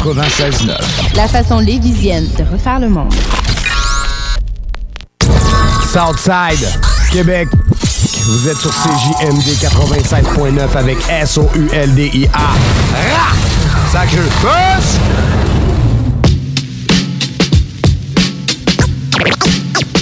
96.9. La façon lévisienne de refaire le monde. Southside, Québec. Vous êtes sur CJMD 96.9 avec S-O-U-L-D-I-A. Sacré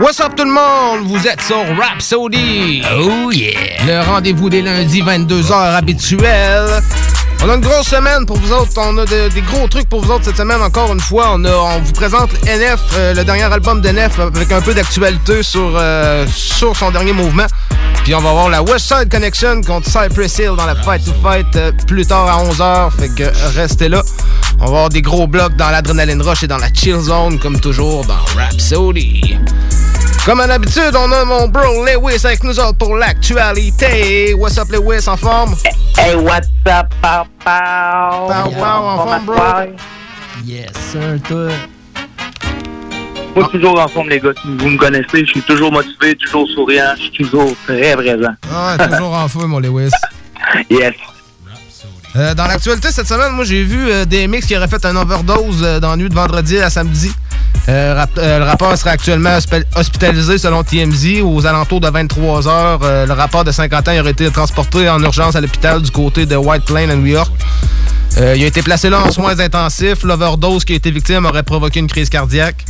What's up tout le monde? Vous êtes sur Rhapsody! Oh yeah! Le rendez-vous des lundis 22h habituel. On a une grosse semaine pour vous autres. On a de- des gros trucs pour vous autres cette semaine. Encore une fois, on, a, on vous présente NF, euh, le dernier album d'NF avec un peu d'actualité sur, euh, sur son dernier mouvement. Puis on va voir la West Side Connection contre Cypress Hill dans la Fight to Fight euh, plus tard à 11h. Fait que restez là. On va avoir des gros blocs dans l'Adrenaline Rush et dans la Chill Zone, comme toujours dans Rhapsody. Comme à l'habitude, on a mon bro Lewis avec nous autres pour l'actualité. What's up, Lewis, en forme? Hey, what's up, pow pow? Pow, pow, en forme, bro? Yes, sir, toi. Moi, toujours en forme, les gars. Vous me connaissez, je suis toujours motivé, toujours souriant, je suis toujours très présent. Ah, toujours en feu, mon Lewis. Yes. Euh, dans l'actualité cette semaine, moi j'ai vu euh, DMX qui aurait fait un overdose euh, dans la nuit de vendredi à samedi. Rap- le rappeur serait actuellement hospi- hospitalisé selon TMZ aux alentours de 23 heures. Euh, le rappeur de 50 ans aurait été transporté en urgence à l'hôpital du côté de White Plain à New York. Euh, il a été placé là en soins intensifs. L'overdose qui a été victime aurait provoqué une crise cardiaque.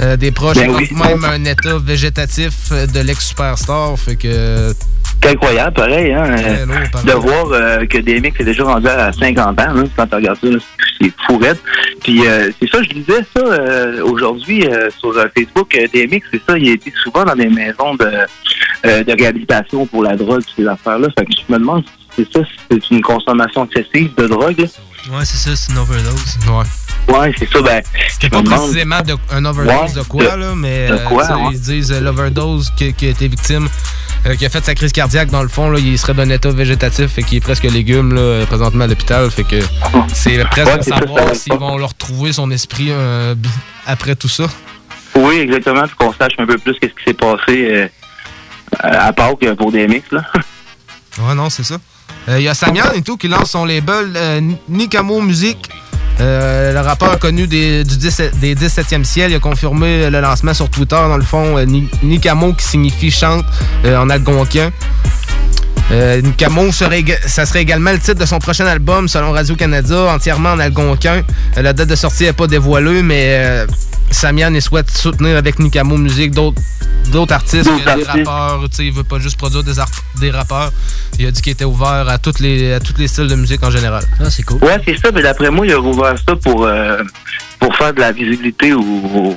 Euh, des proches Ben évoquent oui. même un état végétatif de l'ex-superstar. Fait que C'est incroyable, pareil, hein, euh, lourd, pareil. de voir euh, que DMX est déjà rendu à 50 ans, hein, quand tu regardes ça, c'est fourrette. Puis euh, c'est ça, je disais ça euh, aujourd'hui euh, sur Facebook, euh, DMX, c'est ça, il été souvent dans des maisons de, euh, de réhabilitation pour la drogue, ces affaires-là. Fait que je me demande si c'est ça, si c'est une consommation excessive de drogue. là. Ouais, c'est ça, c'est une overdose. Ouais. Ouais, c'est ça, ben, je pas me demande- précisément de, un overdose Ouais, de quoi, de- là, mais de quoi, ouais. ils disent l'overdose qui, qui a été victime, qui a fait sa crise cardiaque, dans le fond, là, il serait d'un état végétatif, fait qu'il est presque légume, là, euh, présentement à l'hôpital, fait que c'est presque Ouais, à savoir s'ils vont leur retrouver son esprit euh, après tout ça. Oui, exactement, puis qu'on sache un peu plus qu'est-ce qui s'est passé euh, à Pâques pour DMX, là. Ouais, non, c'est ça. Euh, Il y a Samian et tout qui lance son label euh, Nikamo Music. Euh, le rappeur connu des, du 17, des 17e ciel, a confirmé le lancement sur Twitter, dans le fond, euh, Ni- Nikamo qui signifie chante euh, en algonquin. Euh, Nikamo, serait, ça serait également le titre de son prochain album, selon Radio-Canada, entièrement en algonquin. La date de sortie n'est pas dévoilée, mais Samian il souhaite soutenir avec Nikamo Music d'autres d'autres artistes, D'autres des artistes. rappeurs. Tu sais, il veut pas juste produire des, des rappeurs. Il a dit qu'il était ouvert à, toutes les, à tous les styles de musique en général. Ah, c'est cool. Ouais, c'est ça, mais d'après moi, il a rouvert ça pour, euh, pour faire de la visibilité aux,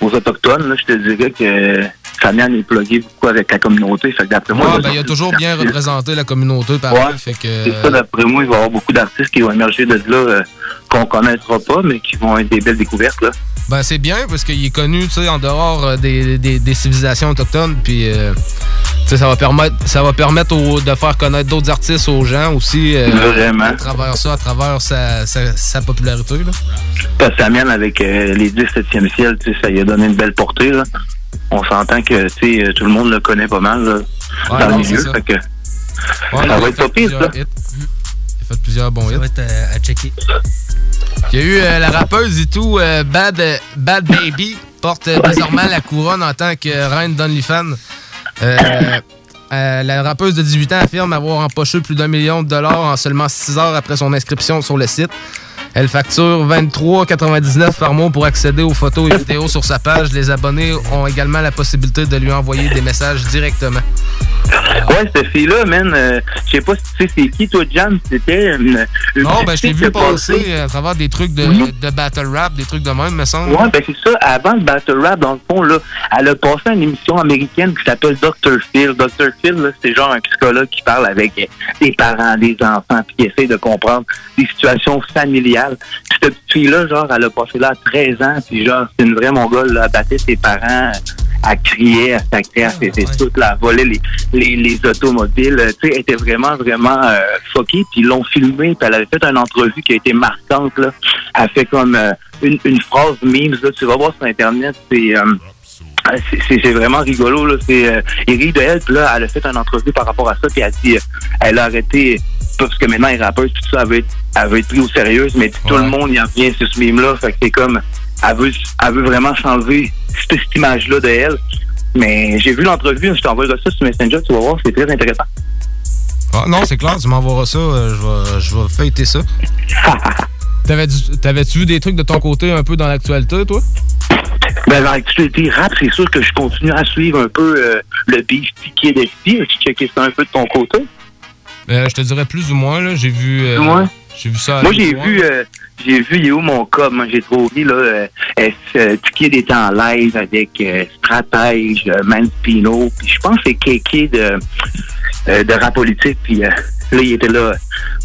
aux, Autochtones. Là, je te dirais que Samian est plugué beaucoup avec la communauté. Fait que d'après moi, Ouais, il ben, il a toujours bien représenté la communauté par Ouais, là, fait que, C'est ça, d'après moi, il va y avoir beaucoup d'artistes qui vont émerger de là euh, qu'on connaîtra pas, mais qui vont être des belles découvertes. Là. Ben, c'est bien parce qu'il est connu, tu sais, en dehors euh, des, des- des civilisations autochtones. Puis, euh, tu sais, ça va permettre, ça va permettre au- de faire connaître d'autres artistes aux gens aussi. euh, Vraiment. À travers ça, à travers sa, sa- sa popularité. Là. Parce que Samian, avec euh, les 17e ciel, tu sais, ça lui a donné une belle portée. Là. On s'entend que tu sais, tout le monde le connaît pas mal là, Ouais, dans non, le milieu. ça. Fait que, Ouais, ça va être pas pire, ça. Il a fait plusieurs bons Ça hits. va être à checker. Il y a eu euh, la rappeuse et tout, euh, Bad, Bad Baby, porte euh, désormais la couronne en tant que reine d'OnlyFans. La rappeuse de 18 ans affirme avoir empoché plus d'un million de dollars en seulement 6 heures après son inscription sur le site. Elle facture 23,99 par mois pour accéder aux photos et vidéos sur sa page. Les abonnés ont également la possibilité de lui envoyer des messages directement. Ouais, cette fille-là, man, euh, je sais pas si tu sais c'est qui, toi, Jam, c'était une, une Non, ben je t'ai petite vu passer à travers des trucs de, Oui. de battle rap, des trucs de même, me semble. Ouais, ben c'est ça. Avant le battle rap, dans le fond, là, elle a passé une émission américaine qui s'appelle Dr. Phil. Dr. Phil, c'est genre un psychologue qui parle avec des parents, des enfants, puis qui essaie de comprendre des situations familiales. Puis cette fille-là, genre, elle a passé là à 13 ans, puis genre, c'est une vraie mongole, là, elle battait ses parents, elle criait, elle sacrait, elle faisait tout, là, elle volait les, les, les automobiles. Tu sais, elle était vraiment, vraiment euh, fuckée, puis ils l'ont filmé, puis elle avait fait une entrevue qui a été marquante, là. Elle fait comme euh, une, une phrase memes, là, tu vas voir sur Internet, c'est... euh, c'est- vraiment rigolo là. C'est euh, il rit de elle puis là elle a fait une entrevue par rapport à ça puis elle dit euh, elle a arrêté parce que maintenant elle est rappeuse tout ça elle veut être, elle veut être prise au sérieux mais tout Ouais. le monde y en vient sur ce mime là fait que c'est comme elle veut elle veut vraiment s'enlever cette, cette image là de elle mais j'ai vu l'entrevue je t'envoie ça sur Messenger tu vas voir c'est très intéressant Ah, non, c'est clair, tu m'envoies ça, euh, je vais, je vais feuilleter ça. T'avais-tu vu des trucs de ton côté un peu dans l'actualité, toi? Ben, dans l'actualité rap, c'est sûr que je continue à suivre un peu euh, le beef ticket d'FP. Tu checké ça un peu de ton côté? Euh, je te dirais plus ou moins, là. J'ai vu. euh, Ouais. J'ai vu ça. Moi, j'ai vu, euh, j'ai vu, il est où mon cob? Moi, j'ai trouvé, là, euh, euh, euh, était en live avec euh, Stratège, Manspino, puis je pense que c'est Kéké de, euh, de rap politique, puis euh, là, il était là.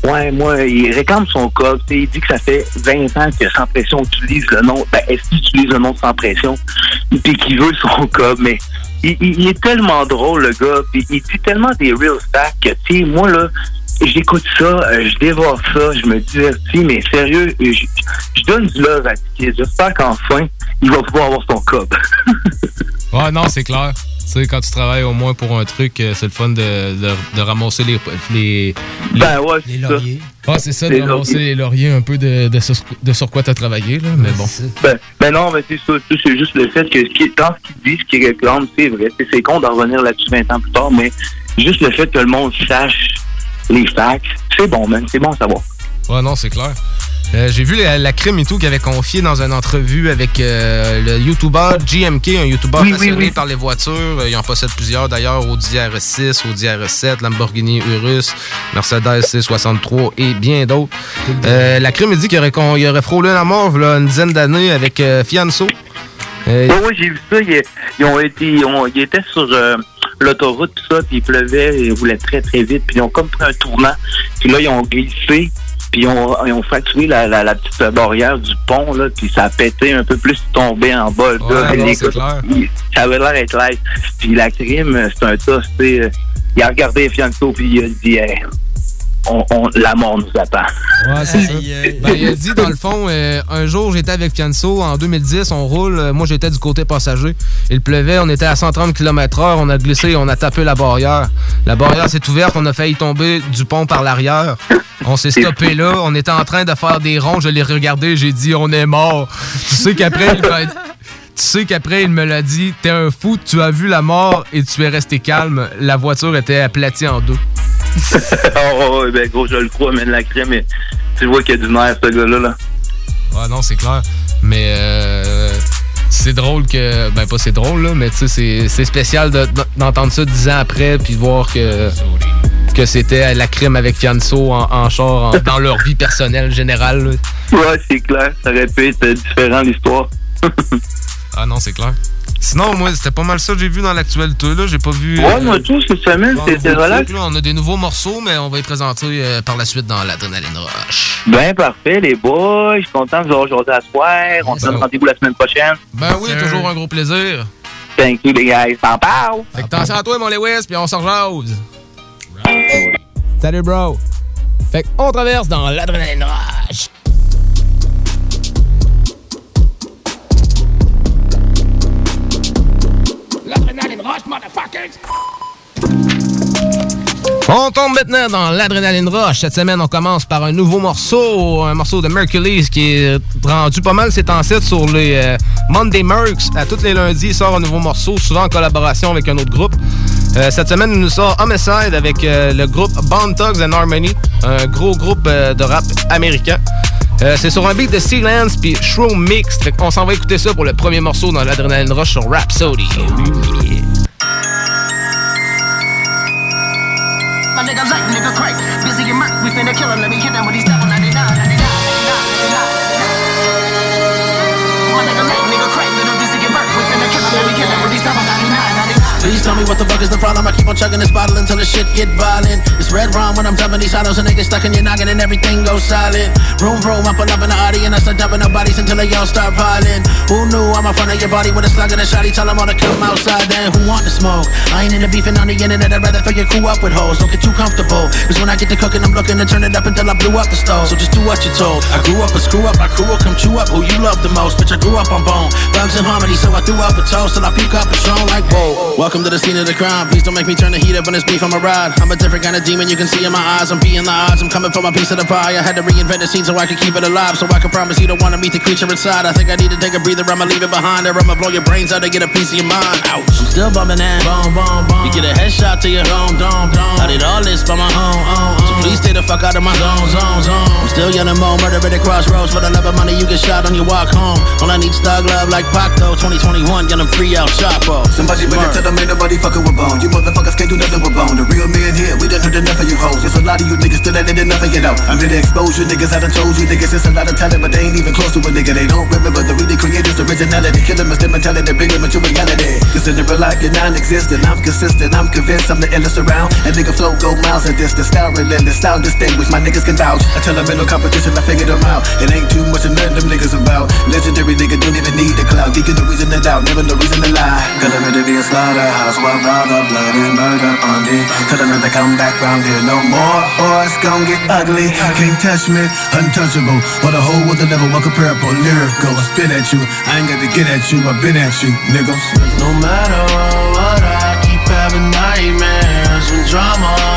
Ouais, moi, il réclame son sais, il dit que ça fait 20 ans que Sans Pression utilise le nom, ben, est-ce qu'il utilise le nom Sans Pression, puis qu'il veut son cob, mais il, est tellement drôle, le gars, puis il dit tellement des real facts que, tu sais, moi, là, j'écoute ça, euh, je dévore ça, je me divertis, mais sérieux, je, donne du love à Ticket. J'espère qu'enfin, il va pouvoir avoir son cob. Ouais, non, c'est clair. Tu sais, quand tu travailles au moins pour un truc, euh, c'est le fun de, de, de ramasser les. les, les- ben ouais, Les c'est ça. lauriers. Ah, c'est ça, de les ramasser lauriers. les lauriers un peu de, de, sur, de sur quoi t'as travaillé, là. Mais bon. Ben, ben non, mais c'est ça. C'est juste le fait que ce qui- dans ce qu'il dit, ce qu'il réclame, c'est vrai. C'est- C'est con d'en revenir là-dessus 20 ans plus tard, mais juste le fait que le monde sache les facts, c'est bon, man. C'est bon à savoir. Ouais, non, c'est clair. Euh, J'ai vu la, la crime et tout qui avait confié dans une entrevue avec euh, le YouTuber GMK, un YouTuber Oui, passionné oui. par les voitures. Euh, Il en possède plusieurs d'ailleurs, Audi RS6, Audi RS7, Lamborghini Urus, Mercedes C63 et bien d'autres. Euh, la crime dit qu'il aurait, aurait frôlé la mort là, une dizaine d'années avec Fianso. Oui, oui, j'ai vu ça. Ils, ils ont été, ils, ont- ils étaient sur euh, l'autoroute, tout ça, puis il pleuvait, ils roulaient très, très vite, puis ils ont comme pris un tournant. Puis là, ils ont glissé, puis ils ont, ils ont fracturé la, la, la petite barrière du pont, là, puis ça a pété un peu plus tombé en bas. Ouais, non, gars, il- ça avait l'air d'être live. Puis la crime, c'est un tas, tu sais, euh, il a regardé Fianco, puis il a dit, Hey, on, on- la mort nous attend. Ouais, c'est ça. Ben, il a dit, dans le fond, euh, un jour, j'étais avec Fianso, en 2010, on roule, euh, moi j'étais du côté passager. Il pleuvait, on était à 130 km heure, on a glissé, on a tapé la barrière. La barrière s'est ouverte, on a failli tomber du pont par l'arrière. On s'est stoppé là, on était en train de faire des ronds, je l'ai regardé, j'ai dit, on est mort. Tu sais qu'après, il m'a- tu sais qu'après, il me l'a dit, t'es un fou, tu as vu la mort et tu es resté calme. La voiture était aplatie en deux. oh, ouais, ben gros, je le crois, mais la crème, mais tu vois qu'il y a du nerf, ce gars-là. Là. Ouais, non, c'est clair. Mais euh, c'est drôle que. Ben, pas c'est drôle, là, mais tu sais, c'est- spécial de- d'entendre ça dix ans après, puis de voir que, que c'était la crime avec Fianso en, en char en- dans leur vie personnelle générale. là. Ouais, c'est clair, ça aurait pu être différent l'histoire. Ah non, c'est clair. Sinon, moi, c'était pas mal ça que j'ai vu dans l'actualité. là. J'ai pas vu. Ouais, euh, moi, tout, cette semaine, c'était relax. trucs, là. On a des nouveaux morceaux, mais on va les présenter euh, par la suite dans l'Adrénaline Rush. Ben, parfait, les boys. Je suis content de vous avoir aujourd'hui à soir. On se donne rendez-vous la semaine prochaine. Ben oui, Sir. toujours un gros plaisir. Thank you, les guys. T'en parle. Fait que attention à toi, mon Lewis, puis on s'en jase. Salut, bro. Fait qu'on traverse dans l'adrénaline rush. On tombe maintenant dans l'adrénaline rush. Cette semaine, on commence par un nouveau morceau, un morceau de Mercules qui est rendu pas mal ces temps-ci sur les euh, Monday Mercs. À tous les lundis, il sort un nouveau morceau, souvent en collaboration avec un autre groupe. Euh, cette semaine, il nous sort Homicide avec euh, le groupe Bond Thugs and Harmony, un gros groupe de rap américain. C'est sur un beat de Sealance puis Shroom Mixed. Fait qu'on s'en va écouter ça pour le premier morceau dans l'adrénaline rush sur Rhapsody. My nigga like, nigga crack. Busy and murk, we finna kill him. Let me hit him with these tell me what the fuck is the problem. I keep on chugging this bottle until the shit get violent. It's red rum when I'm dumping these hollows and they get stuck in your noggin and everything goes silent. Room, room, I pull up in the Audi and I start dumping the bodies until they all start piling. Who knew I'm in front of your body with a slug and a shotty? Tell them all to come outside. Then who want to smoke? I ain't into beefing on the internet. I'd rather fill your crew up with hoes. Don't get too comfortable. Cause when I get to cooking, I'm looking to turn it up until I blew up the stove. So just do what you're told. I grew up a screw up. My crew will come chew up who you love the most. Bitch, I grew up on bone. Bugs and harmony, so I threw up a toast till I peek up Patron like whoa. Welcome to the scene of the crime. Please don't make me turn the heat up on it's beef on my ride. I'm a different kind of demon, you can see in my eyes. I'm beating the odds. I'm coming for my piece of the pie. I had to reinvent the scene so I could keep it alive. So I can promise you don't wanna meet the creature inside. I think I need to take a breather. I'ma leave it behind. Or I'ma blow your brains out to get a piece of your mind. Ouch. I'm still bumping that. Boom, boom, boom. You get a headshot to your dome, dome, dome. I did all this by my own, own, own. Please stay the fuck out of my zone, zone, zone. I'm still and more. Murder at the crossroads. For the love of money, you get shot on your walk home. All I need is thug love like Pac though. 2021, get them free out Chapo. Somebody better tell them ain't nobody fucking with bone. You motherfuckers can't do nothing with bone. The real men here, we done heard enough of you hoes. There's a lot of you niggas still ain't enough of you know. I'm here to expose you niggas. I done told you niggas it's a lot of talent, but they ain't even close to a nigga. They don't remember the really creators' originality. Kill them is their mentality, bring them into reality. Cause in the real life, you're non-existent. I'm consistent, I'm convinced I'm the endless around. And nigga flow go miles in distance. Style relentless, style distinguished. My niggas can vouch. I tell them ain't no competition, I figured them out. It ain't too much to none them niggas about. Legendary nigga don't even need the cloud. Geeking the reason to doubt, never no reason to lie. Cause I'm ready to be a slaughterhouse. While brother, blood and murder on me. Them not to come back round here no more. Or it's gon' get ugly. Can't touch me, untouchable. Or the whole world will never walk comparable. Lyrical, I spit at you. I ain't got to get at you, I've been at you, niggas. No matter what, I keep having nightmares. When drama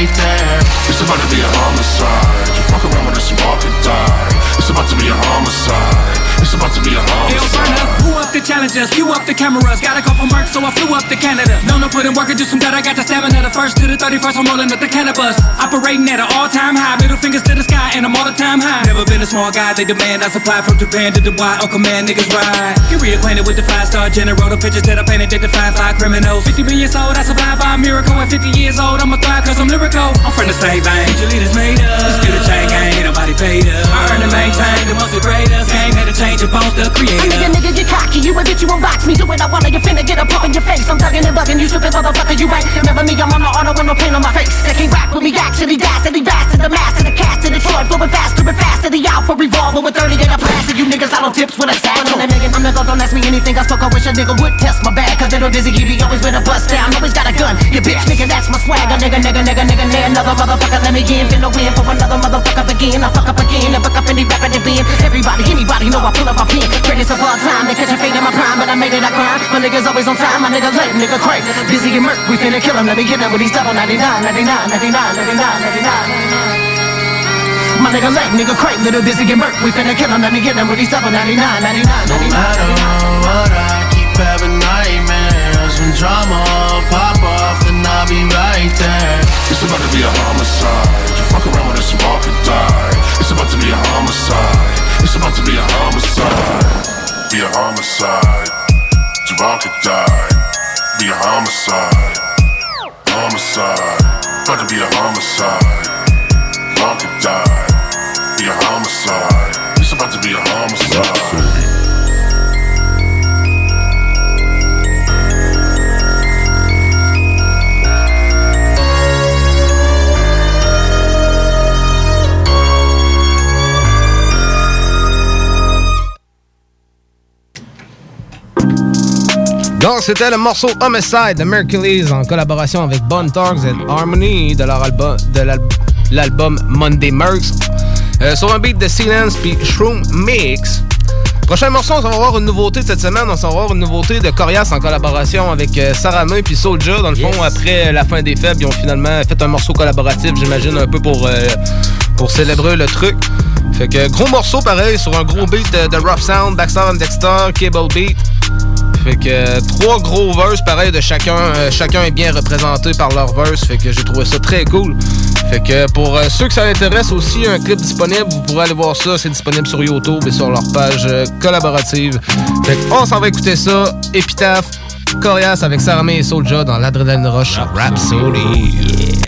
right there. It's about to be a homicide. You fuck around with us, you all could die. It's about to be a homicide. It's about to be a Yo, burn up, who up the challenges, cue up the cameras. Got a couple marks, so I flew up to Canada. No, no, put in work and do some that. I got the stamina. The first to the 31st, I'm rolling up the cannabis. Operating at an all time high. Middle fingers to the sky, and I'm all the time high. Never been a small guy, they demand. I supply from Japan to Dubai. Oh, On command, niggas ride. Get reacquainted with the five star general. The pictures that I painted, they define five criminals. 50 million sold, I survived by a miracle. At 50 years old, I'ma thrive cause I'm lyrical. I'm from the same vein. Future leaders made us. Let's do the chain gang, ain't nobody paid us. I earn and maintain the most greatest. Game had to change your bones to A create nigga, nigga, get cocky, you a bitch, you a box me. Do what I wanna, you finna get a pop in your face. I'm thugging and bugging, you stupid motherfucker, you ain't. Remember me, I'm on the auto with no pain on my face. They can't rap with me, actually dastardly bastard. The master, the mass of the cast, to Detroit, flowing faster and faster. The alpha revolver with 30 in a plastic. You niggas, I don't tips with a satchel. I'm I'm nigga, don't ask me anything. I spoke, I wish a nigga would test my bag. Cause little dizzy, he be always with a bust down. Always got a gun, you bitch, nigga, that's my swagger. Nigga, nigga, nigga, nigga, nigga, another motherfucker, let me in. Finna win for another motherfucker begin. I fuck up again and fuck up any rapper that been. Everybody, anybody know I pull up my pen. Greatest of all time, they catch a fade in my prime, but I made it, I grind. My niggas always on time, my nigga late, nigga crank. Busy and murk, we finna kill him, let me hit him with these double 99, 99, 99, 99, 99. My nigga late, nigga crank, little busy and murk, we finna kill him, let me hit him with these double 99, 99, 99. No matter what, I keep having nightmares. When drama pop off, then I'll be right there. It's about to be a homicide. You fuck around with us, you all could die. It's about to be a homicide. It's about to be a homicide. Be a homicide. All could die. Be a homicide. Homicide. About to be a homicide. You could die. Be a homicide. It's about to be a homicide. Donc, c'était le morceau Homicide de Mercules en collaboration avec Bone Talks and Harmony de leur album, de l'al- l'album Monday Mercs. Euh, sur un beat de Silence puis Shroom Mix. Prochain morceau, on va avoir une nouveauté cette semaine. On va avoir une nouveauté de Corias en collaboration avec euh, Sarah May puis Soulja. Dans le fond, après la fin des fêtes, ils ont finalement fait un morceau collaboratif, j'imagine, un peu pour, euh, pour célébrer le truc. Fait que gros morceau pareil sur un gros beat de, de Rough Sound, Baxter and Dexter, Cable Beat. Fait que euh, trois gros verses pareil de chacun. euh, chacun est bien représenté par leur verse. Fait que j'ai trouvé ça très cool. Fait que pour euh, ceux que ça intéresse aussi, un clip disponible, vous pourrez aller voir ça. C'est disponible sur YouTube et sur leur page collaborative. Fait que on s'en va écouter ça. Epitaph, Corias avec Sarah May et Soulja dans l'Adrénaline Rush Rhapsody.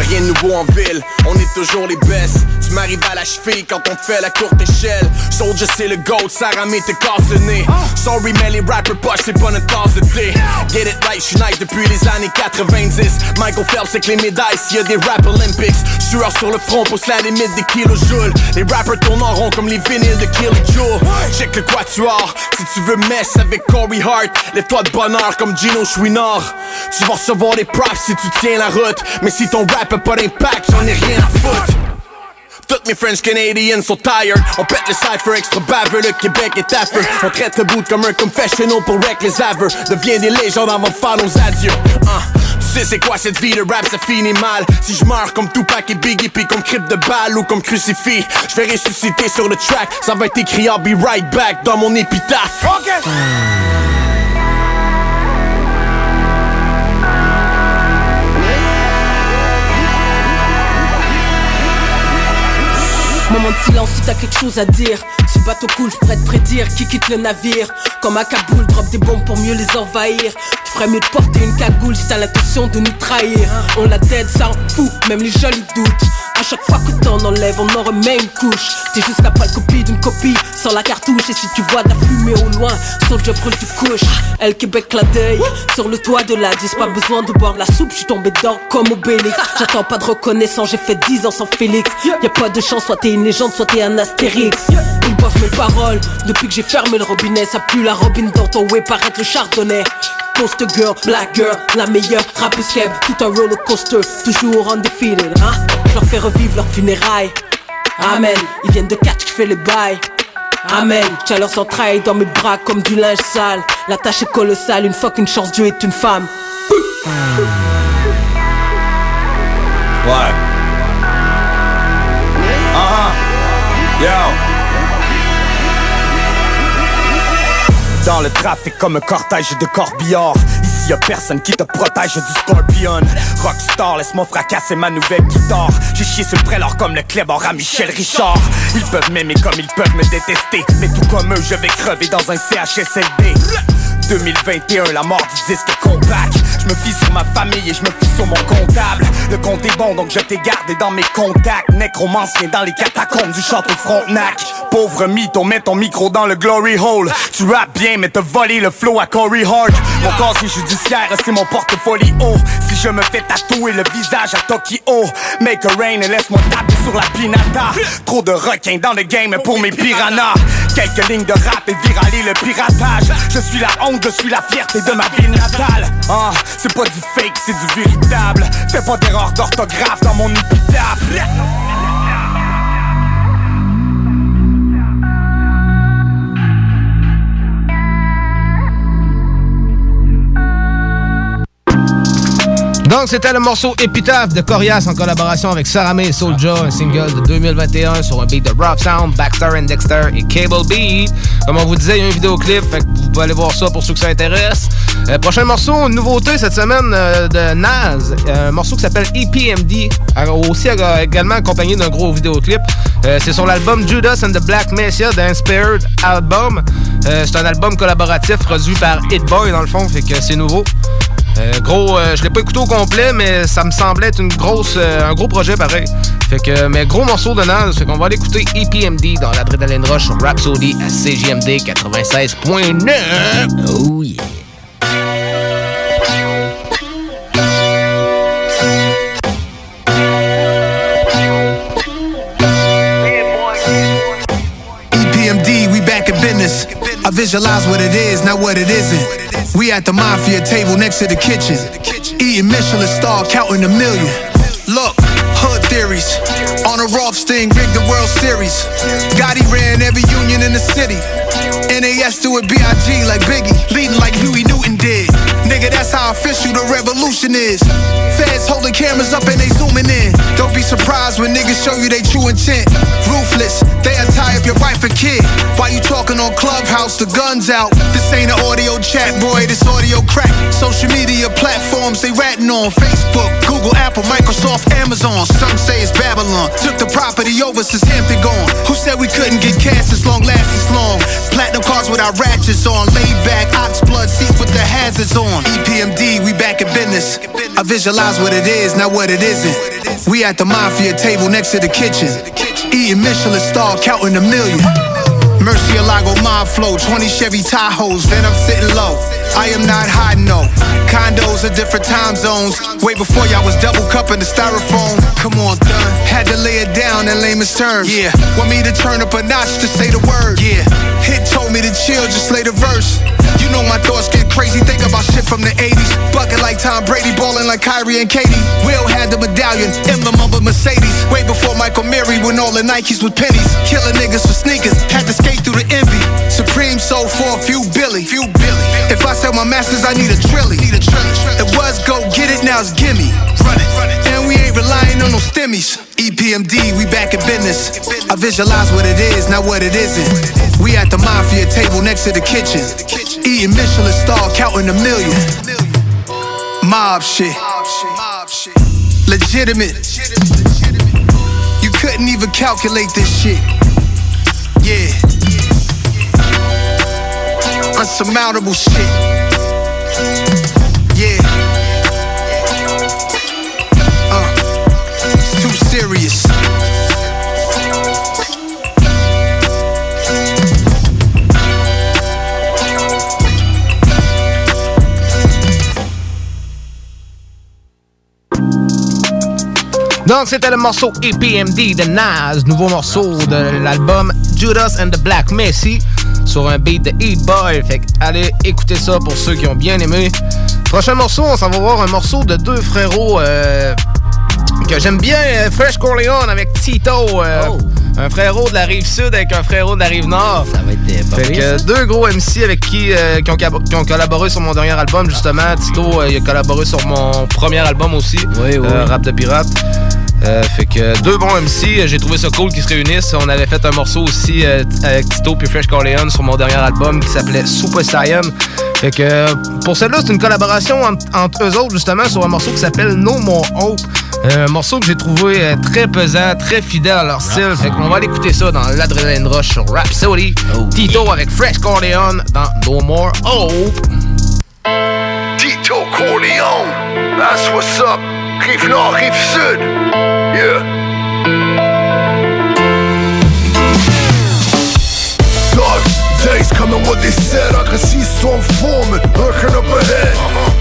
Rien de nouveau en ville, on est toujours les best. Tu m'arrives à la cheville quand on fait la courte échelle. Soldier c'est le goat, Sarah met te casse le nez. Sorry mais les rappers poches c'est pas notre tasse de thé. Get it right, j'suis nice depuis les années 90. Michael Phelps avec les médailles s'il y a des rap Olympics. Sueur sur le front, pousse la limite des kilojoules. Les rappers tournent en rond comme les vinyles de Kill Joe. Check le quatuor, si tu veux mess avec Corey Hart, lève-toi de bonheur comme Gino Chouinard. Tu vas recevoir des props si tu tiens la route. Mais si ton rap a pas d'impact, j'en ai rien à foutre. Toutes mes French Canadians sont tired. On pète le cypher extra baveux Le Québec est feu On traite le bout comme un confessional Pour wreck les aveux. Deviens des légendes avant de faire nos adieux. Tu sais c'est quoi cette vie de rap ça finit mal. Si je meurs comme Tupac et Biggie Puis comme crypte de balle ou comme crucifix Je vais ressusciter sur le track. Ça va être écrit I'll be right back Dans mon épitaphe Moment de silence si t'as quelque chose à dire. Ce bateau coule, je de prédire qui quitte le navire. Comme à Kaboul, drop des bombes pour mieux les envahir. Tu ferais mieux de porter une cagoule si t'as l'intention de nous trahir. On la tête, ça en fout, même les jolis doutes. À chaque fois que t'en enlèves, on en remet une couche. T'es juste la pâle copie d'une copie, sans la cartouche. Et si tu vois de la fumée au loin, sauf je brûle du couche. Elle Québec la deuil, sur le toit de la 10, pas besoin de boire la soupe, j'suis tombé dedans comme Obélix. J'attends pas de reconnaissance, j'ai fait 10 ans sans Félix. Y'a pas de chance, soit t'es une légende, soit t'es un astérix. Ils boivent mes paroles, depuis que j'ai fermé le robinet, ça pue la robine dans ton way, paraître le chardonnay. Post girl, black girl, la meilleure rappeuse tout un roller coaster, toujours undefeated, hein. Je leur fais revivre leurs funérailles. Amen, ils viennent de catch qui fait le bail. Amen, tiens leurs entrailles dans mes bras comme du linge sale. La tâche est colossale, une fois qu'une chance Dieu est une femme. Ouais. Uh-huh. Yo. Dans le trafic comme un cortège de corbillards y'a personne qui te protège du scorpion. Rockstar, laisse-moi fracasser ma nouvelle guitare. J'ai chié sur le prélor comme le clébard à Michel Richard. Ils peuvent m'aimer comme ils peuvent me détester. Mais tout comme eux, je vais crever dans un CHSLD 2021, la mort du disque compact Je me fie sur ma famille et je me fie sur mon comptable. Le compte est bon donc je t'ai gardé dans mes contacts. Nécromancien dans les catacombes du château Frontenac. Pauvre mytho, mets ton micro dans le glory hole. Tu rappes bien mais t'as volé le flow à Corey Hart. Mon casier judiciaire c'est mon haut Si je me fais tatouer le visage à Tokyo Make a rain et laisse-moi taper sur la pinata. Trop de requins dans le game pour mes piranhas. Quelques lignes de rap et viraler le piratage. Je suis la honte, je suis la fierté de ma ville natale. Ah, c'est pas du fake, c'est du véritable. Fais pas d'erreur d'orthographe dans mon épitaphe Donc, c'était le morceau Épitaphe de Corias en collaboration avec Saramé et Soulja, un single de 2021 sur un beat de Rough Sound, Baxter and Dexter et Cable Beat. Comme on vous disait, il y a un vidéoclip, fait que vous pouvez aller voir ça pour ceux que ça intéresse. Euh, prochain morceau, une nouveauté cette semaine euh, de Naz, un morceau qui s'appelle EPMD, euh, aussi euh, également accompagné d'un gros vidéoclip. Euh, c'est sur l'album Judas and the Black Messiah, The Inspired Album. Euh, c'est un album collaboratif produit par Hit Boy dans le fond, fait que c'est nouveau. Euh, gros, euh, je l'ai pas écouté au complet, mais ça me semblait être euh, un gros projet pareil. Fait que, mais gros morceau de Nas, fait qu'on va aller écouter EPMD dans l'Adrénaline Rush sur Rhapsody à CGMD 96.9. Oh yeah. Visualize what it is, not what it isn't. We at the mafia table next to the kitchen. Eating Michelin star, counting a million. Look, hood theories. On a Rothstein, rigged the World Series. Gotti ran every union in the city. NAS do it B.I.G. like Biggie, leading like Huey Newton did. Nigga, that's how official the revolution is. Feds holding cameras up and they zooming in. Don't be surprised when niggas show you they true intent. Ruthless, they'll tie up your wife and kid. While you talking on Clubhouse, the guns out. This ain't an audio chat, boy, this audio crack. Social media platforms they ratting on Facebook, Google, Apple, Microsoft, Amazon. Some say it's Babylon. Took the property over since Hampton gone. Who said we couldn't get cash as long last as long? Platinum cars with our ratchets on, laid back, ox blood seats with the hazards on. E EPMD, we back in business. I visualize what it is, not what it isn't. We at the mafia table next to the kitchen. Eating Michelin star, counting a million. Murcielago mob flow, 20 Chevy Tahoes, then I'm sitting low. I am not hiding no. Condos are different time zones. Way before y'all was double cupping the styrofoam. Come on, done. Had to lay it down in layman's terms. Yeah. Want me to turn up a notch to say the word. Yeah. Hit told me to chill, just lay the verse. You know my thoughts get crazy, think about shit from the 80s. Bucket like Tom Brady, balling like Kyrie and Katie. Will had the medallion, emblem of a Mercedes. Way before Michael Mary, when all the Nikes was pennies. Killing niggas for sneakers, had to through the envy. Supreme soul for a few Billy. Few Billy. If I sell my masters, I need a trilly. Need a trilly. It was go get it, now it's gimme. Run it. And we ain't relying on no stimmies. EPMD, we back in business. I visualize what it is, not what it isn't. We at the mafia table next to the kitchen. Eating Michelin star, counting a million. Mob shit. Legitimate. You couldn't even calculate this shit. Yeah. Unsurmountable shit. Donc, c'était le morceau EPMD de Nas, nouveau morceau de l'album Judas and the Black Messi sur un beat de Eat Boy. Fait que allez écouter ça pour ceux qui ont bien aimé. Prochain morceau, on s'en va voir un morceau de deux frérots euh, que j'aime bien, euh, Fresh Corleone avec Tito. euh, Un frérot de la rive sud avec un frérot de la rive nord. Ça va être pas Fait que ça. deux gros MC avec qui, euh, qui, ont, cab- qui ont collaboré sur mon dernier album, justement. Tito, euh, il a collaboré sur mon premier album aussi, euh, Rap de Pirate. Euh, fait que deux bons MC, euh, j'ai trouvé ça cool qu'ils se réunissent. On avait fait un morceau aussi euh, avec Tito puis Fresh Corleone sur mon dernier album qui s'appelait Super Saiyan. Fait que pour celle-là, c'est une collaboration entre, entre eux autres justement sur un morceau qui s'appelle No More Hope. Euh, un morceau que j'ai trouvé euh, très pesant, très fidèle à leur style. Fait qu'on va aller écouter ça dans l'Adrenaline Rush sur Rhapsody. Tito avec Fresh Corleone dans No More Hope. Tito Corleone, that's what's up. Rive Nord, Rive Sud. Yeah. Dark days coming, what they said. I can see storm forming, lurking up ahead.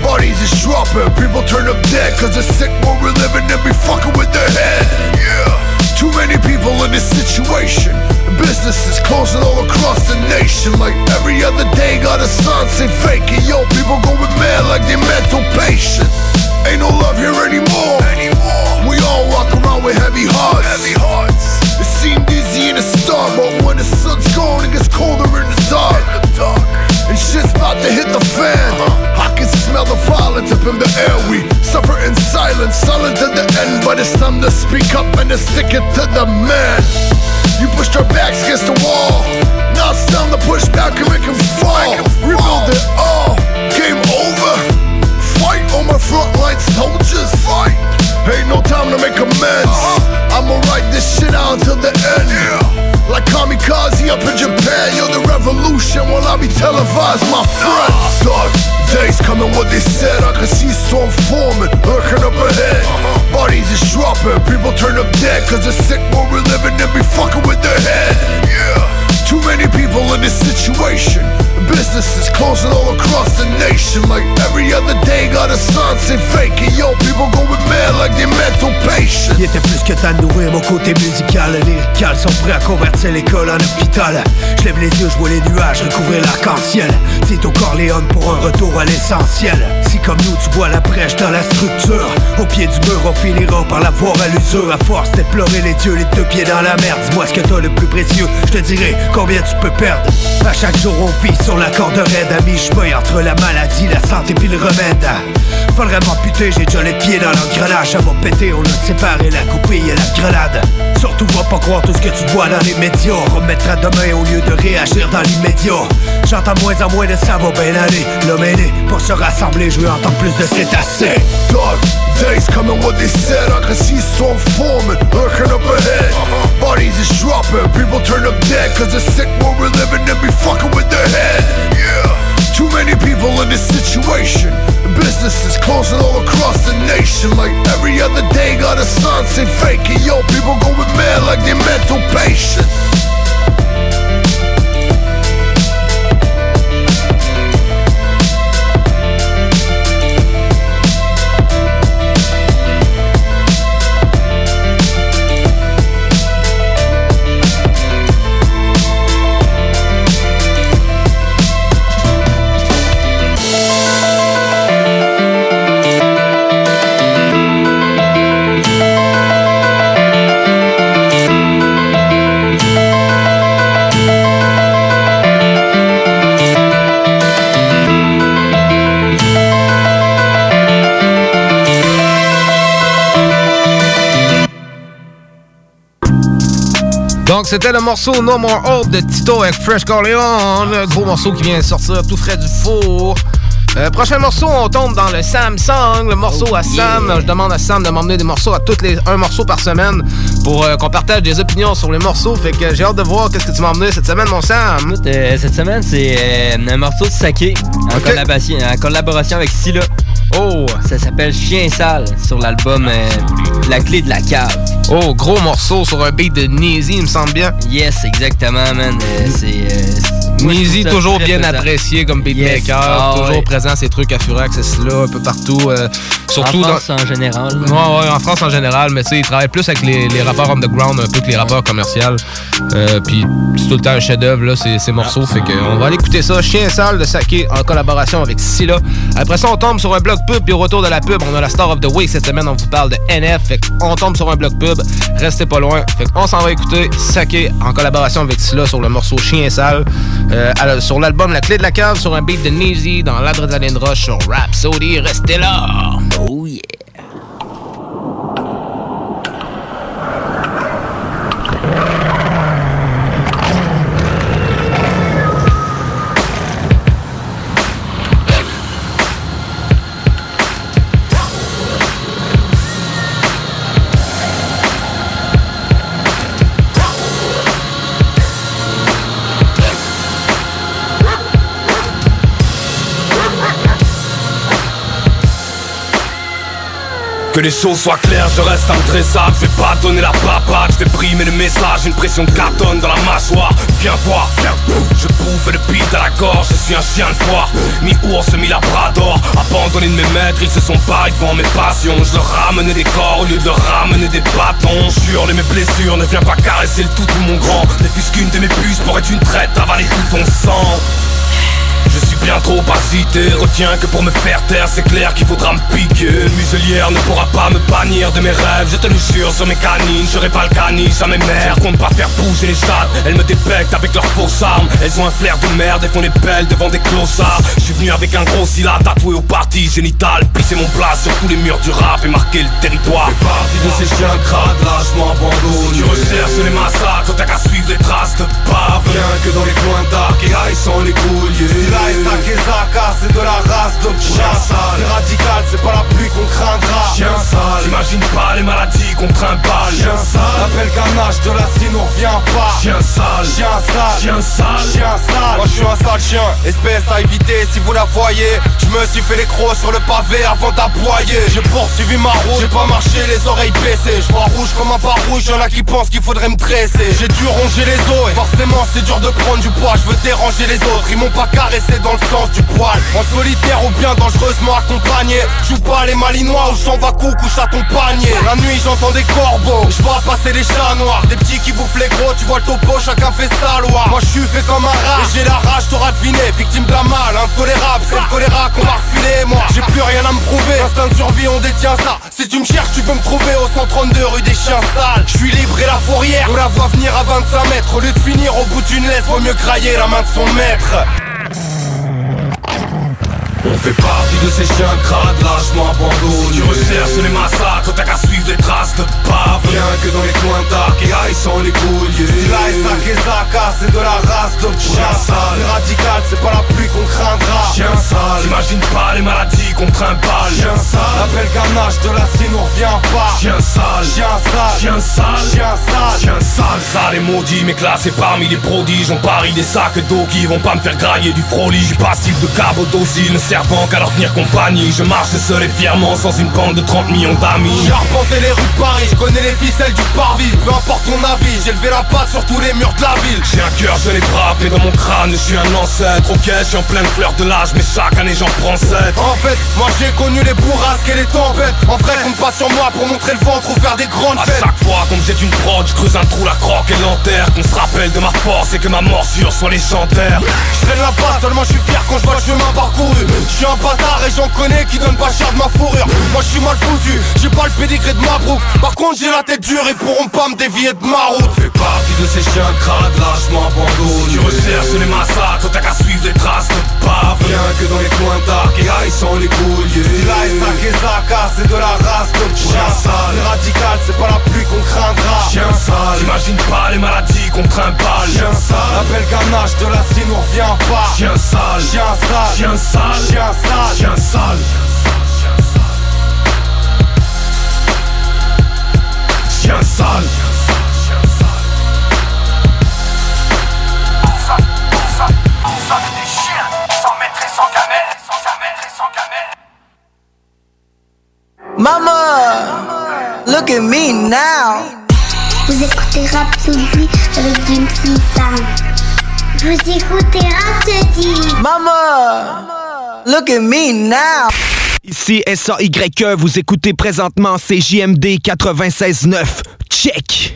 Bodies is dropping, people turn up dead. Cause the sick world we're living in be fucking with their head. Yeah. Too many people in this situation. Businesses closing all across the nation. Like every other day, got a sign say fake. And yo, people going mad like they mental patient. Ain't no love here anymore. We all walk around with heavy hearts. Heavy hearts. It seemed easy in the start, but when the sun's gone, it gets colder in the dark. And shit's about to hit the fan. I can smell the violence up in the air. We suffer in silence, silent to the end. But it's time to speak up and to stick it to the man. You pushed our backs against the wall. Now it's time to push back and make him fall. Rebuild it all. Game over. On my frontline soldiers. Fight. Ain't no time to make amends. Uh-huh. I'ma write this shit out until the end. Yeah. Like kamikaze up in Japan, you're the revolution will I be televised, my friend. Dark days coming, what they said, I can see storm forming, lurking up ahead. Uh-huh. Bodies is dropping, people turn up dead, cause the sick world we're living in be fucking with their head. Yeah. Too many people in this situation. Businesses closing all across the nation. Like every other day, got a sign say fake. And yo, people going mad like they mental patients. Il était plus que temps de nourrir mon côté musical Lyrical sont prêts à convertir l'école en hôpital Je lève les yeux, je vois les nuages recouvrir l'arc-en-ciel Tito Corleone pour un retour à l'essentiel Si comme nous tu vois la brèche dans la structure. Au pied du mur on finira par la voir à l'usure. À force d'éplorer les dieux, les deux pieds dans la merde. Dis-moi ce que t'as le plus précieux, je te dirai combien tu peux perdre. À chaque jour on vit sur la corde raide À mi-chemin entre la maladie, la santé puis le remède Faudrait m'amputer, j'ai déjà les pieds dans l'engrenage. Ça va péter, on a séparé la coupée et la grenade. Surtout va pas croire tout ce que tu vois dans les médias. On remettra demain au lieu de réagir dans l'immédiat. J'entends moins en moins de ça va bien aller. L'homme est né pour se rassembler, je veux entendre plus de cétacés Dark days coming, what they said, I can see storm forming, lurking up ahead. Bodies is dropping, people turn up dead, cause the sick world we're living in be fucking with their head. Yeah. Too many people in this situation. Businesses closing all across the nation. Like every other day, got a sign say fake it. Yo, people going mad like they're mental patients. C'était le morceau No More Hope de Tito avec Fresh Corleone. Un gros morceau qui vient de sortir tout frais du four. Euh, prochain morceau, on tombe dans le Samsung, le morceau à Sam. Je demande à Sam de m'emmener des morceaux à toutes les un morceau par semaine pour euh, qu'on partage des opinions sur les morceaux. Fait que j'ai hâte de voir qu'est-ce que tu m'as emmené cette semaine, mon Sam. Euh, cette semaine, c'est un morceau de saké en, collaboration, en collaboration avec Scylla. Oh! Ça s'appelle Chien sale sur l'album La clé de la cave. Oh, gros morceau sur un beat de Neezy, il me semble bien. Yes, exactement, man. Euh, c'est. euh, ça toujours bien apprécié comme beatmaker, Yes. Ah, toujours présent ses trucs à Furax, c'est là, un peu partout. euh, surtout en France, dans... en général. Ouais, ouais, en France en général, mais tu sais, il travaille plus avec les, les rappeurs underground un peu que les rappeurs commerciaux. Euh, Puis c'est tout le temps un chef-d'œuvre, ces, ces morceaux. Fait que on va aller écouter ça. Chien sale de Saké en collaboration avec Scylla. Après ça, on tombe sur un bloc pub, puis au retour de la pub, on a la Star of the Way cette semaine. On vous parle de NF. Fait qu'on tombe sur un bloc pub. Restez pas loin. Fait qu'on s'en va écouter Saké en collaboration avec Scylla sur le morceau Chien sale. Euh, sur l'album La clé de la cave, sur un beat de Neezy dans l'Adrenaline Rush sur Rhapsody. Restez là! Que les choses soient claires, je reste intressable, je vais pas donner la papade, je vais primer le message, une pression cartonne dans la mâchoire. Viens voir, viens, je bouffe le beat à la gorge, je suis un chien de foire, mi-ours, mi-labrador, abandonné de mes maîtres, ils se sont barrés devant mes passions, je leur ramenais des corps au lieu de ramener des bâtons. Jure mes blessures, ne viens pas caresser le tout mon grand, ne fût-ce qu'une de mes puces pourrait être une traite, avaler tout ton sang. Je suis bien trop agité, retiens que pour me faire taire c'est clair qu'il faudra me piquer. Une muselière ne pourra pas me bannir de mes rêves. Je te le jure sur mes canines, je serai pas le caniche à mes mères. Compte pas faire bouger les chattes, elles me dépectent avec leurs fausses armes. Elles ont un flair de merde et font les belles devant des clossards Je suis venu avec un gros syllabe tatoué aux parties génitales Pisser mon plat sur tous les murs du rap et marquer le territoire. Fais partie de ces chiens crades, lâchement abandonnés Tu recherches les massacres, t'as qu'à suivre les traces de Rien que dans les coins dark et high sans les couliers C'est de la race de Chien bras sale. C'est radical, c'est pas la pluie qu'on craindra. Chien sale. T'imagines pas les maladies qu'on trimballe. Chien sale. Qu'un âge de l'acier nous revient pas. Chien sale. Chien sale. Chien sale. Chien sale. Moi je suis un sale chien. Espèce à éviter si vous la voyez. Je me suis fait les crocs sur le pavé avant d'aboyer J'ai poursuivi ma route. J'ai pas marché les oreilles baissées. Je vois rouge comme un rouge Y'en a qui pensent qu'il faudrait me dresser J'ai dû ronger les os. Et forcément c'est dur de prendre du poids. Je veux déranger les autres. Ils m'ont pas caressé dans le sens du poil. En solitaire ou bien dangereusement accompagné. Joue pas les malinois ou j'en va couche à ton panier. La nuit j'entends des corbeaux. Je vois passer les chats noirs. Des petits qui bouffent les gros. Tu vois le topo chacun fait sa loi. Moi je suis fait comme un rat. Et j'ai la rage t'auras deviné Victime la mal intolérable. C'est le choléra qu'on m'a refilé Moi. J'ai plus rien à me prouver. Instinct de survie on détient ça. Si tu me cherches tu peux me trouver au 132 rue des chiens sales. Je suis libre et la fourrière. On la voit venir à 25 mètres. Au lieu de finir au bout d'une laisse Vaut mieux grailler la main de son maître On fait partie de ces chiens crades, lâchement abandonnés Tu recherches les massacres, t'as qu'à suivre les traces de bave Rien que dans les coins dark et high sans les couliers Là et Sakezaka, c'est de la race de sale. C'est radical, c'est pas la pluie qu'on craindra. Chien sale. J'imagine pas les maladies qu'on trimballe. Chien sale. Après le ganache de la cime on revient pas Chien sale. Chien sale. Chien sale. Chien sale. Chien sale. Sale et maudit mais classé parmi les prodiges. On parie des sacs d'eau qui vont pas me faire grailler du froli. J'suis passif de cabot docile ne servant qu'à leur tenir compagnie Je marche seul et fièrement sans une bande de 30 millions d'amis. J'ai arpenté les rues de Paris, je connais les ficelles du parvis Peu importe ton avis, j'ai levé la patte sur tous les murs de la ville. J'ai un cœur jeune et brave mais dans mon crâne je suis un ancêtre. Ok je suis en pleine fleur de l'âge mais chaque année j'en prends sept. En fait, moi j'ai connu les bourrasques et les tempêtes. En vrai, compte pas sur moi pour montrer le ventre ou faire des grandes À fêtes. chaque fois qu'on me jette une prod, je creuse un trou, la croque et l'enterre Qu'on se rappelle de ma force et que ma morsure soit légendaire. Je traîne la patte, seulement je suis fier quand je vois le chemin parcouru. Je suis un bâtard et j'en connais qui donnent pas cher de ma fourrure. Moi je suis mal foutu, j'ai pas le pédigré de ma brouk Par contre j'ai la tête dure, ils pourront pas me dévier de ma route. Fais partie de ces chiens crades, lâchement abandonnés Tu recherches les massacres, t'as qu'à suivre les traces de bave Rien que dans les coins dark et high sans les couilles Là et Zaka, c'est de la race de chien sale. C'est radical, c'est pas la pluie qu'on craindra. Chien sale. J'imagine pas les maladies qu'on trimballe. Chien sale. L'appel ganache de la cime on revient pas. Chien sale. Chien sale. Chien sale. Chien sale Chien sale Chien sale Mama, look at me now. Vous écoutez Rhapsody avec Gims Sam. Vous écoutez Rhapsody. Mama, look at me now. Ici SAYE, vous écoutez présentement CJMD 96.9. Check!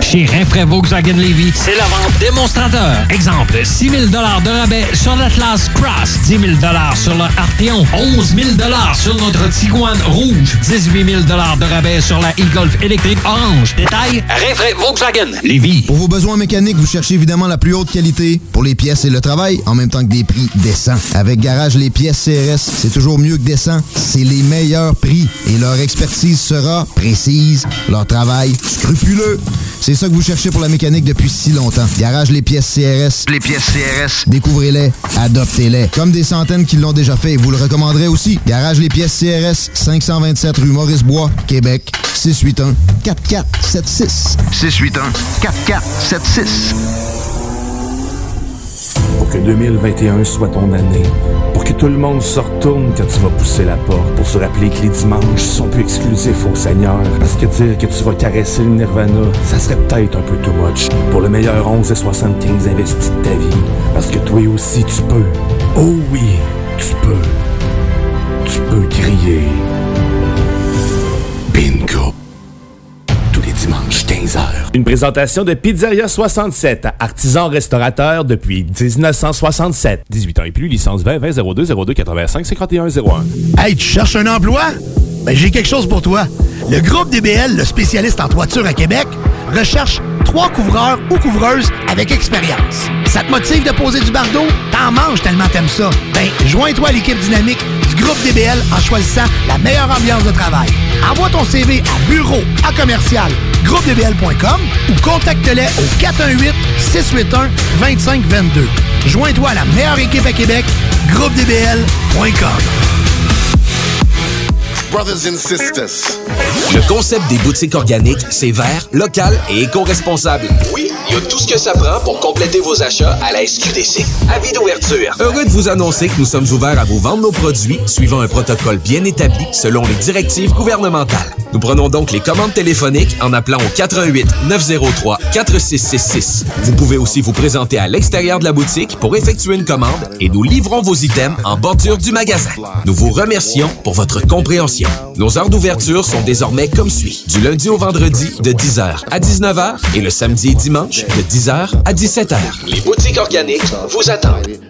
Chez Rinfraie Volkswagen Levy, c'est la vente démonstrateur. Exemple, 6 000 de rabais sur l'Atlas Cross, 10 000 sur le Arteon, 11 000 sur notre Tiguan Rouge, 18 000 de rabais sur la e-Golf électrique orange. Détail, Rinfraie Volkswagen Levy. Pour vos besoins mécaniques, vous cherchez évidemment la plus haute qualité pour les pièces et le travail, en même temps que des prix décents. Avec Garage Les Pièces CRS, c'est toujours mieux que décent. C'est les meilleurs prix et leur expertise sera précise, leur travail scrupuleux. C'est ça que vous cherchez pour la mécanique depuis si longtemps. Garage Les Pièces CRS. Les pièces CRS. Découvrez-les, adoptez-les. Comme des centaines qui l'ont déjà fait, vous le recommanderez aussi. Garage Les Pièces CRS, 527 rue Maurice-Bois, Québec, 681 4476. 681 4476. Pour que 2021 soit ton année. Tout le monde se retourne quand tu vas pousser la porte. Pour se rappeler que les dimanches sont plus exclusifs au Seigneur. Parce que dire que tu vas caresser le Nirvana, ça serait peut-être un peu too much. Pour le meilleur 11 et 75 investis de ta vie. Parce que toi aussi tu peux. Oh oui, tu peux. Tu peux crier. Une présentation de Pizzeria 67, artisan restaurateur depuis 1967. 18 ans et plus, licence 20 20 02 02 85 51 01. Hey, tu cherches un emploi? Ben, j'ai quelque chose pour toi. Le groupe DBL, le spécialiste en toiture à Québec, recherche trois couvreurs ou couvreuses avec expérience. Ça te motive de poser du bardeau? T'en manges tellement t'aimes ça. Ben, joins-toi à l'équipe dynamique groupe DBL en choisissant la meilleure ambiance de travail. Envoie ton CV à bureau à commercial groupedbl.com ou contacte-les au 418 681 2522. Joins-toi à la meilleure équipe à Québec, groupedbl.com. Brothers and sisters. Le concept des boutiques organiques, c'est vert, local et éco-responsable. Oui, il y a tout ce que ça prend pour compléter vos achats à la SQDC. Avis d'ouverture. Heureux de vous annoncer que nous sommes ouverts à vous vendre nos produits suivant un protocole bien établi selon les directives gouvernementales. Nous prenons donc les commandes téléphoniques en appelant au 88 903 4666. Vous pouvez aussi vous présenter à l'extérieur de la boutique pour effectuer une commande et nous livrons vos items en bordure du magasin. Nous vous remercions pour votre compréhension. Nos heures d'ouverture sont désormais comme suit. Du lundi au vendredi de 10h à 19h et le samedi et dimanche de 10h à 17h. Les boutiques organiques vous attendent.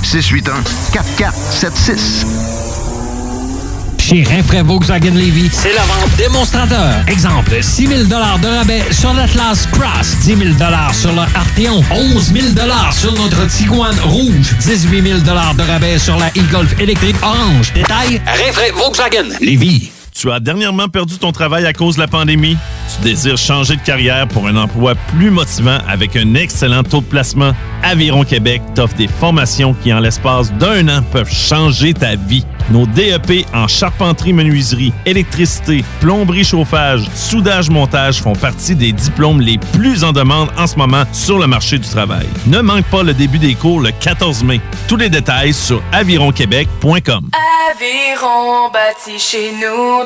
4476. 681 4476. Chez Rinfraie Volkswagen Levy, c'est la vente démonstrateur. Exemple, 6 000 de rabais sur l'Atlas Cross, 10 000 sur le Arteon, 11 000 sur notre Tiguan Rouge, 18 000 de rabais sur la e-Golf électrique orange. Détail, Rinfraie Volkswagen Levy. Tu as dernièrement perdu ton travail à cause de la pandémie? Tu désires changer de carrière pour un emploi plus motivant avec un excellent taux de placement? Aviron Québec t'offre des formations qui, en l'espace d'un an, peuvent changer ta vie. Nos DEP en charpenterie, menuiserie, électricité, plomberie, chauffage, soudage, montage font partie des diplômes les plus en demande en ce moment sur le marché du travail. Ne manque pas le début des cours le 14 mai. Tous les détails sur avironquebec.com. Aviron bâti chez nous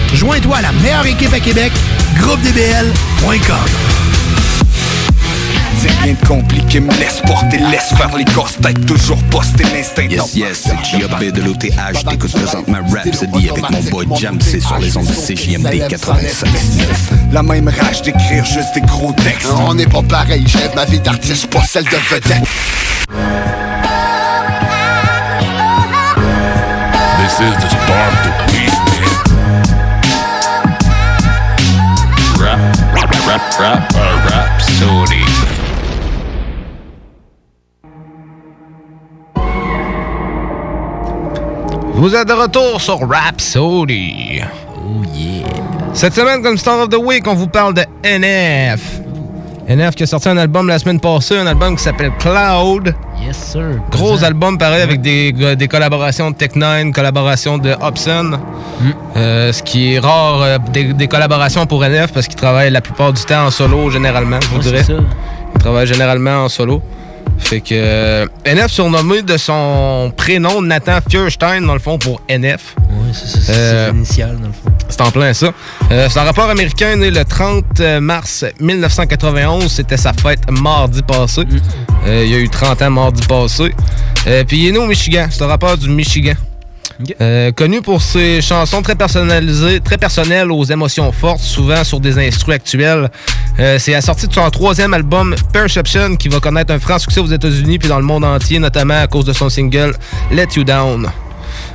Joins-toi à la meilleure équipe à Québec, groupedbl.com. C'est rien de compliqué, me laisse porter, laisse faire les grosses têtes, toujours poster l'instinct Yes, yes, c'est J.A.B. de l'OTH, t'écoutes présentement Rhapsody avec mon boy Jam, c'est sur les ondes de CJMD 96. La même rage d'écrire juste des gros textes. On n'est pas pareil, j'aime ma vie d'artiste, pas celle de vedette. This is the start rap, rap, rap. Vous êtes de retour sur Rhapsody. Oh yeah. Cette semaine, comme Star of the Week, on vous parle de NF. NF qui a sorti un album la semaine passée, un album qui s'appelle Cloud. Yes, sir. Gros album pareil avec des, des collaborations de Tech9, collaborations de Hobson. Euh, ce qui est rare, euh, des, des collaborations pour NF parce qu'il travaille la plupart du temps en solo généralement, je vous dirais. Il travaille généralement en solo. Fait que euh, NF surnommé de son prénom Nathan Fierstein dans le fond pour NF. Oui, c'est ça. C'est Euh, dans le fond. C'est en plein ça. Euh, c'est un rapport américain né le 30 mars 1991. C'était sa fête mardi passé. Euh, il y a eu 30 ans mardi passé. Puis il est né au Michigan. C'est un rappeur du Michigan. Euh, connu pour ses chansons très personnalisées, très personnelles aux émotions fortes, souvent sur des instruments actuels. Euh, c'est la sortie de son troisième album Perception qui va connaître un franc succès aux États-Unis puis dans le monde entier, notamment à cause de son single Let You Down.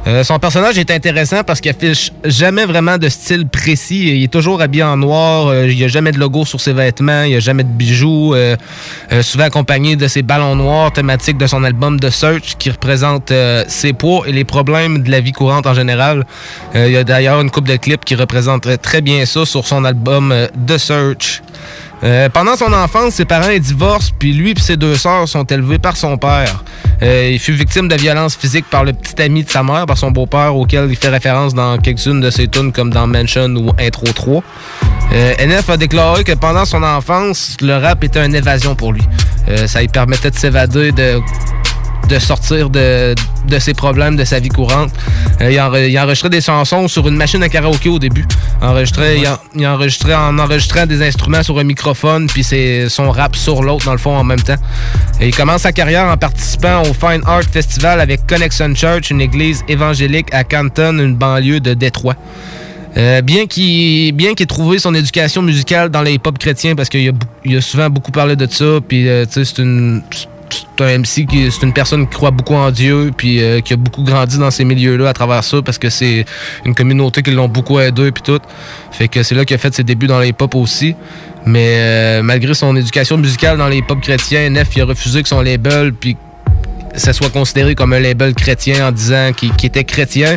Euh, son personnage est intéressant parce qu'il affiche jamais vraiment de style précis. Il est toujours habillé en noir. euh, il n'y a jamais de logo sur ses vêtements. Il n'y a jamais de bijoux. euh, souvent accompagné de ses ballons noirs thématiques de son album The Search qui représente ses poids et les problèmes de la vie courante en général. Il y a d'ailleurs une coupe de clips qui représente très bien ça sur son album The Search. Euh, pendant son enfance, ses parents divorcent, puis lui et ses deux sœurs sont élevés par son père. Euh, il fut victime de violences physiques par le petit ami de sa mère, par son beau-père, auquel il fait référence dans quelques-unes de ses tunes comme dans Mansion ou Intro 3. Euh, NF a déclaré que pendant son enfance, le rap était une évasion pour lui. Ça lui permettait de s'évader de de sortir de, de ses problèmes de sa vie courante. Euh, il, enre- il enregistrait des chansons sur une machine à karaoké au début. Enregistrait, il, en- enregistrait en enregistrant des instruments sur un microphone, puis c'est son rap sur l'autre, dans le fond, en même temps. Et il commence sa carrière en participant au Fine Art Festival avec Connection Church, une église évangélique à Canton, une banlieue de Détroit. Euh, bien qu'il bien ait trouvé son éducation musicale dans les hip-hop chrétiens, parce qu'il a, a souvent beaucoup parlé de ça, puis euh, c'est une c'est un MC qui c'est une personne qui croit beaucoup en Dieu puis euh, qui a beaucoup grandi dans ces milieux-là à travers ça parce que c'est une communauté qui l'ont beaucoup aidé puis tout. Fait que c'est là qu'il a fait ses débuts dans les hip-hop aussi. Mais euh, malgré son éducation musicale dans les hip-hop chrétiens, Nef il a refusé que son label puis ça soit considéré comme un label chrétien en disant qu'il était chrétien,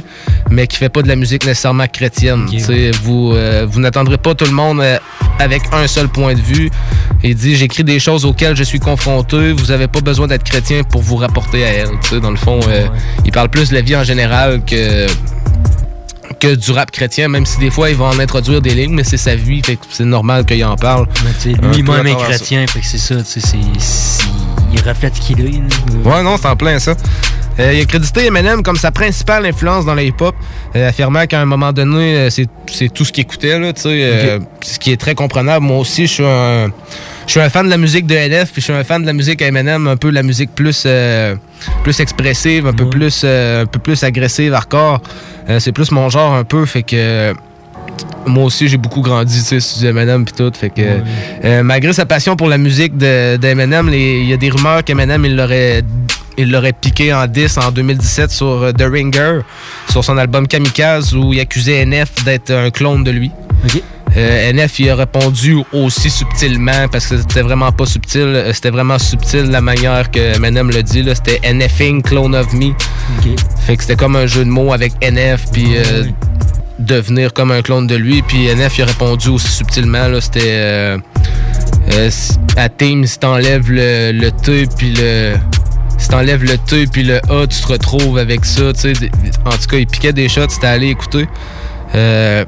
mais qui fait pas de la musique nécessairement chrétienne. Vous, euh, vous n'attendrez pas tout le monde euh, avec un seul point de vue. Il dit J'écris des choses auxquelles je suis confronté, vous avez pas besoin d'être chrétien pour vous rapporter à elles. Tu sais, Dans le fond, euh, il parle plus de la vie en général que que du rap chrétien, même si des fois il va en introduire des lignes, mais c'est sa vie, fait c'est normal qu'il en parle. Lui-même est chrétien, fait que c'est ça, tu sais, il reflète ce qu'il est. Ouais, non, c'est en plein ça. Euh, il a crédité Eminem comme sa principale influence dans le hip-hop, euh, affirmant qu'à un moment donné, euh, c'est tout ce qu'il écoutait, là, ce qui est très comprenable. Moi aussi, je suis un, je suis un fan de la musique de NF, puis je suis un fan de la musique à Eminem, un peu la musique plus, euh, plus expressive, un peu plus, euh, un peu plus agressive, hardcore. Euh, c'est plus mon genre un peu, fait que moi aussi j'ai beaucoup grandi tu sais Eminem puis tout fait que euh, malgré sa passion pour la musique de, d'Eminem il y a des rumeurs qu'Eminem il l'aurait il l'aurait piqué en 10 en 2017 sur euh, The Ringer sur son album Kamikaze où il accusait NF d'être un clone de lui. Euh, NF il a répondu aussi subtilement parce que c'était vraiment pas subtil c'était vraiment subtil la manière que Eminem le dit c'était NFing clone of me. Fait que c'était comme un jeu de mots avec NF puis euh, devenir comme un clone de lui. Puis NF il a répondu aussi subtilement. là, C'était euh, euh, à Team, si t'enlèves le, le T puis le. Si t'enlèves le T puis le A, tu te retrouves avec ça. tu sais. Des- En tout cas, il piquait des shots, c'était allé écouter. Euh,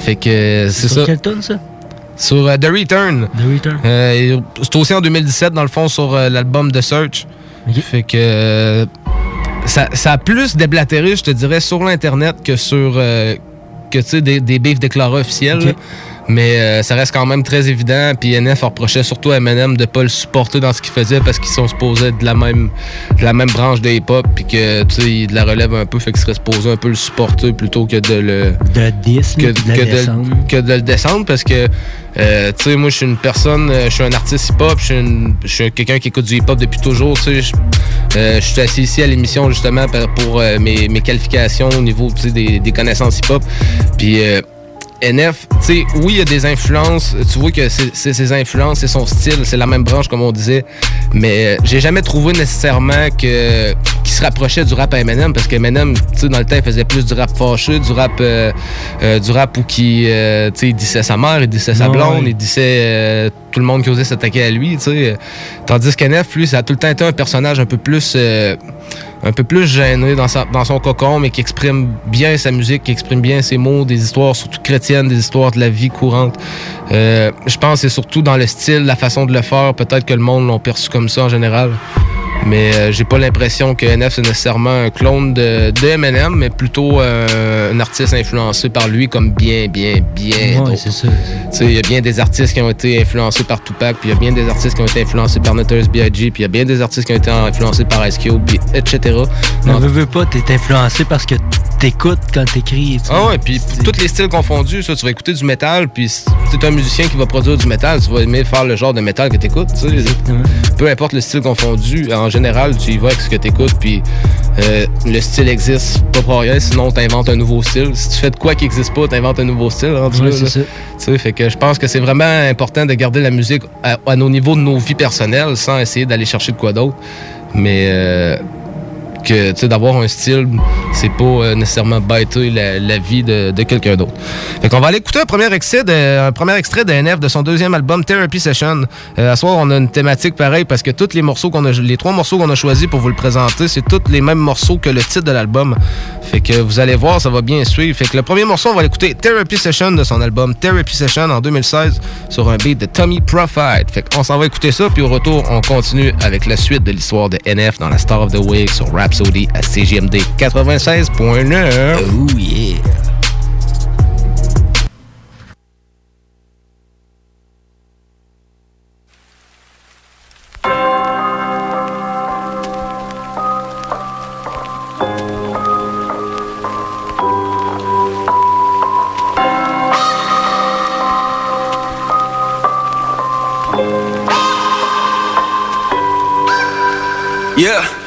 fait que c'est Sur ça. quelle tonne, ça? Sur euh, The Return. The Return. Euh, c'est aussi en 2017, dans le fond, sur l'album The Search. Fait que ça, ça a plus déblatéré, je te dirais, sur l'Internet que sur euh, que, tu sais, des, des bifs déclarés officiels. Mais euh, ça reste quand même très évident. Puis NF reprochait surtout à Eminem de pas le supporter dans ce qu'il faisait parce qu'ils sont supposés de la même, de la même branche de hip-hop. Puis que, tu sais, il de la relève un peu. Fait qu'il serait supposé un peu le supporter plutôt que de le. De 10, que, là, puis de la que descendre. que de le descendre parce que euh, tu sais moi je suis une personne euh, je suis un artiste hip-hop je suis quelqu'un qui écoute du hip-hop depuis toujours tu sais je euh, suis assis ici à l'émission justement pour euh, mes, mes qualifications au niveau des, des connaissances hip-hop puis NF, tu sais, oui, il y a des influences. Tu vois que c'est ses influences, c'est son style, c'est la même branche, comme on disait. Mais euh, j'ai jamais trouvé nécessairement que qu'il se rapprochait du rap à Eminem, parce que Eminem, tu sais, dans le temps, il faisait plus du rap fâcheux, du rap, euh, euh, du rap où qui, euh, tu sais, il disait sa mère, il disait sa blonde, ouais. il disait tout le monde qui osait s'attaquer à lui, tu sais. Tandis qu'NF, lui, ça a tout le temps été un personnage un peu plus un peu plus gêné dans, sa- dans son cocon, mais qui exprime bien sa musique, qui exprime bien ses mots, des histoires surtout chrétiennes, des histoires de la vie courante. Euh, je pense que c'est surtout dans le style, la façon de le faire. Peut-être que le monde l'ont perçu comme ça en général. Mais euh, j'ai pas l'impression que NF c'est nécessairement un clone de, de Eminem, mais plutôt euh, un artiste influencé par lui comme bien, bien, bien Ouais, c'est ça. Il y a bien des artistes qui ont été influencés par Tupac, puis il y a bien des artistes qui ont été influencés par Notorious B.I.G., puis il y a bien des artistes qui ont été influencés par puis etc. Mais veux, veux pas, t'es influencé parce que t'écoutes quand t'écris. Ah ouais, puis tous les styles confondus, ça, tu vas écouter du métal, puis si t'es un musicien qui va produire du métal, tu vas aimer faire le genre de métal que t'écoutes. Peu importe le style confondu, en général, tu y vas avec ce que t'écoutes, puis euh, le style existe pas pour rien, sinon t'inventes un nouveau style. Si tu fais de quoi qui existe pas, t'inventes un nouveau style, c'est ça. Tu fait que je pense que c'est vraiment important de garder la musique à, à nos niveaux de nos vies personnelles sans essayer d'aller chercher de quoi d'autre. Mais euh, que d'avoir un style, c'est pas euh, nécessairement bêter la, vie de, quelqu'un d'autre. Fait qu'on va aller écouter un premier extrait de, un premier extrait de NF de son deuxième album Therapy Session. Euh, à soir, on a une thématique pareille parce que tous les morceaux qu'on a, les trois morceaux qu'on a choisis pour vous le présenter, c'est tous les mêmes morceaux que le titre de l'album. Fait que vous allez voir, ça va bien suivre. Fait que le premier morceau, on va l'écouter Therapy Session de son album Therapy Session en 2016 sur un beat de Tommy Profit. Fait qu'on s'en va écouter ça, puis au retour, on continue avec la suite de l'histoire de NF dans la Star of the Week sur Rhapsody à CGMD 96.9. Oh yeah! Yeah,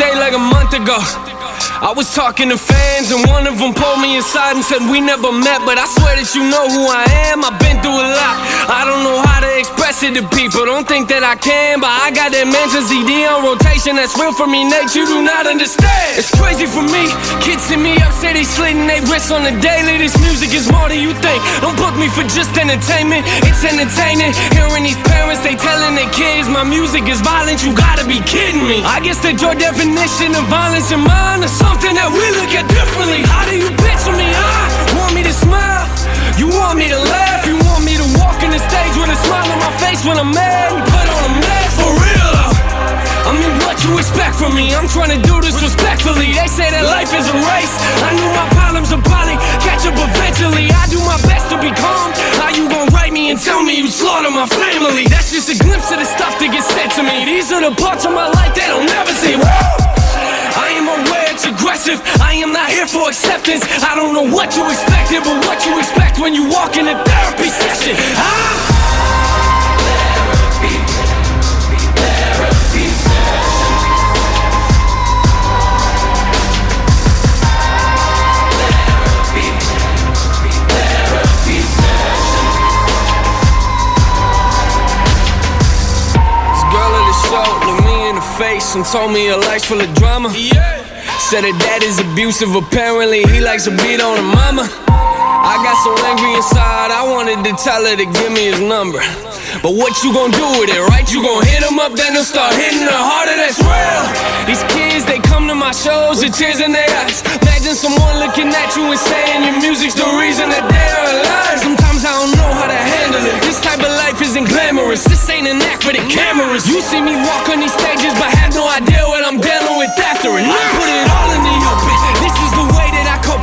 I got upstate like a month ago. I was talking to fans, and one of them pulled me aside and said, We never met, but I swear that you know who I am. I've been through a lot. I don't know how to express it to people. Don't think that I can, but I got that mansion CD on rotation that's real for me, Nate. You do not understand. It's crazy for me. Kids hit me up, say they slitting they wrists on the daily. This music is more than you think. Don't book me for just entertainment. It's entertaining. Hearing these parents, they telling their kids my music is violent. You gotta be kidding me. I guess that your definition of violence in mine is something that we look at differently. How do you picture me? Huh? Want me to smile? You want me to laugh? You want me to walk in the stage with a smile on my face when I'm mad put on a mask for real? though? I mean, what you expect from me? I'm trying to do this respectfully. They say that life is a race. I knew my problems are probably catch up eventually. I do my best to be calm. How you gon' write me and tell me you slaughter my family? That's just a glimpse of the stuff that gets said to me. These are the parts of my life they don't never see. Woo! I am aware it's aggressive. I am not here for acceptance. I don't know what you expected, but what you expect when you walk in a therapy session. Ah! Face and told me her life's full of drama. Said her dad is abusive, apparently he likes to beat on her mama. I got so angry inside, I wanted to tell her to give me his number. But what you gon' do with it, right? You gon' hit him up, then they'll start hitting her harder, that's real. These kids, they come to my shows with tears in their eyes. Imagine someone looking at you and saying your music's the reason that they're alive. Sometimes I don't know how to handle it. This type of life isn't glamorous. This ain't an act for the cameras. You see me walk on these stages, but have no idea what I'm dealing with after it. I put it all in the open. This is the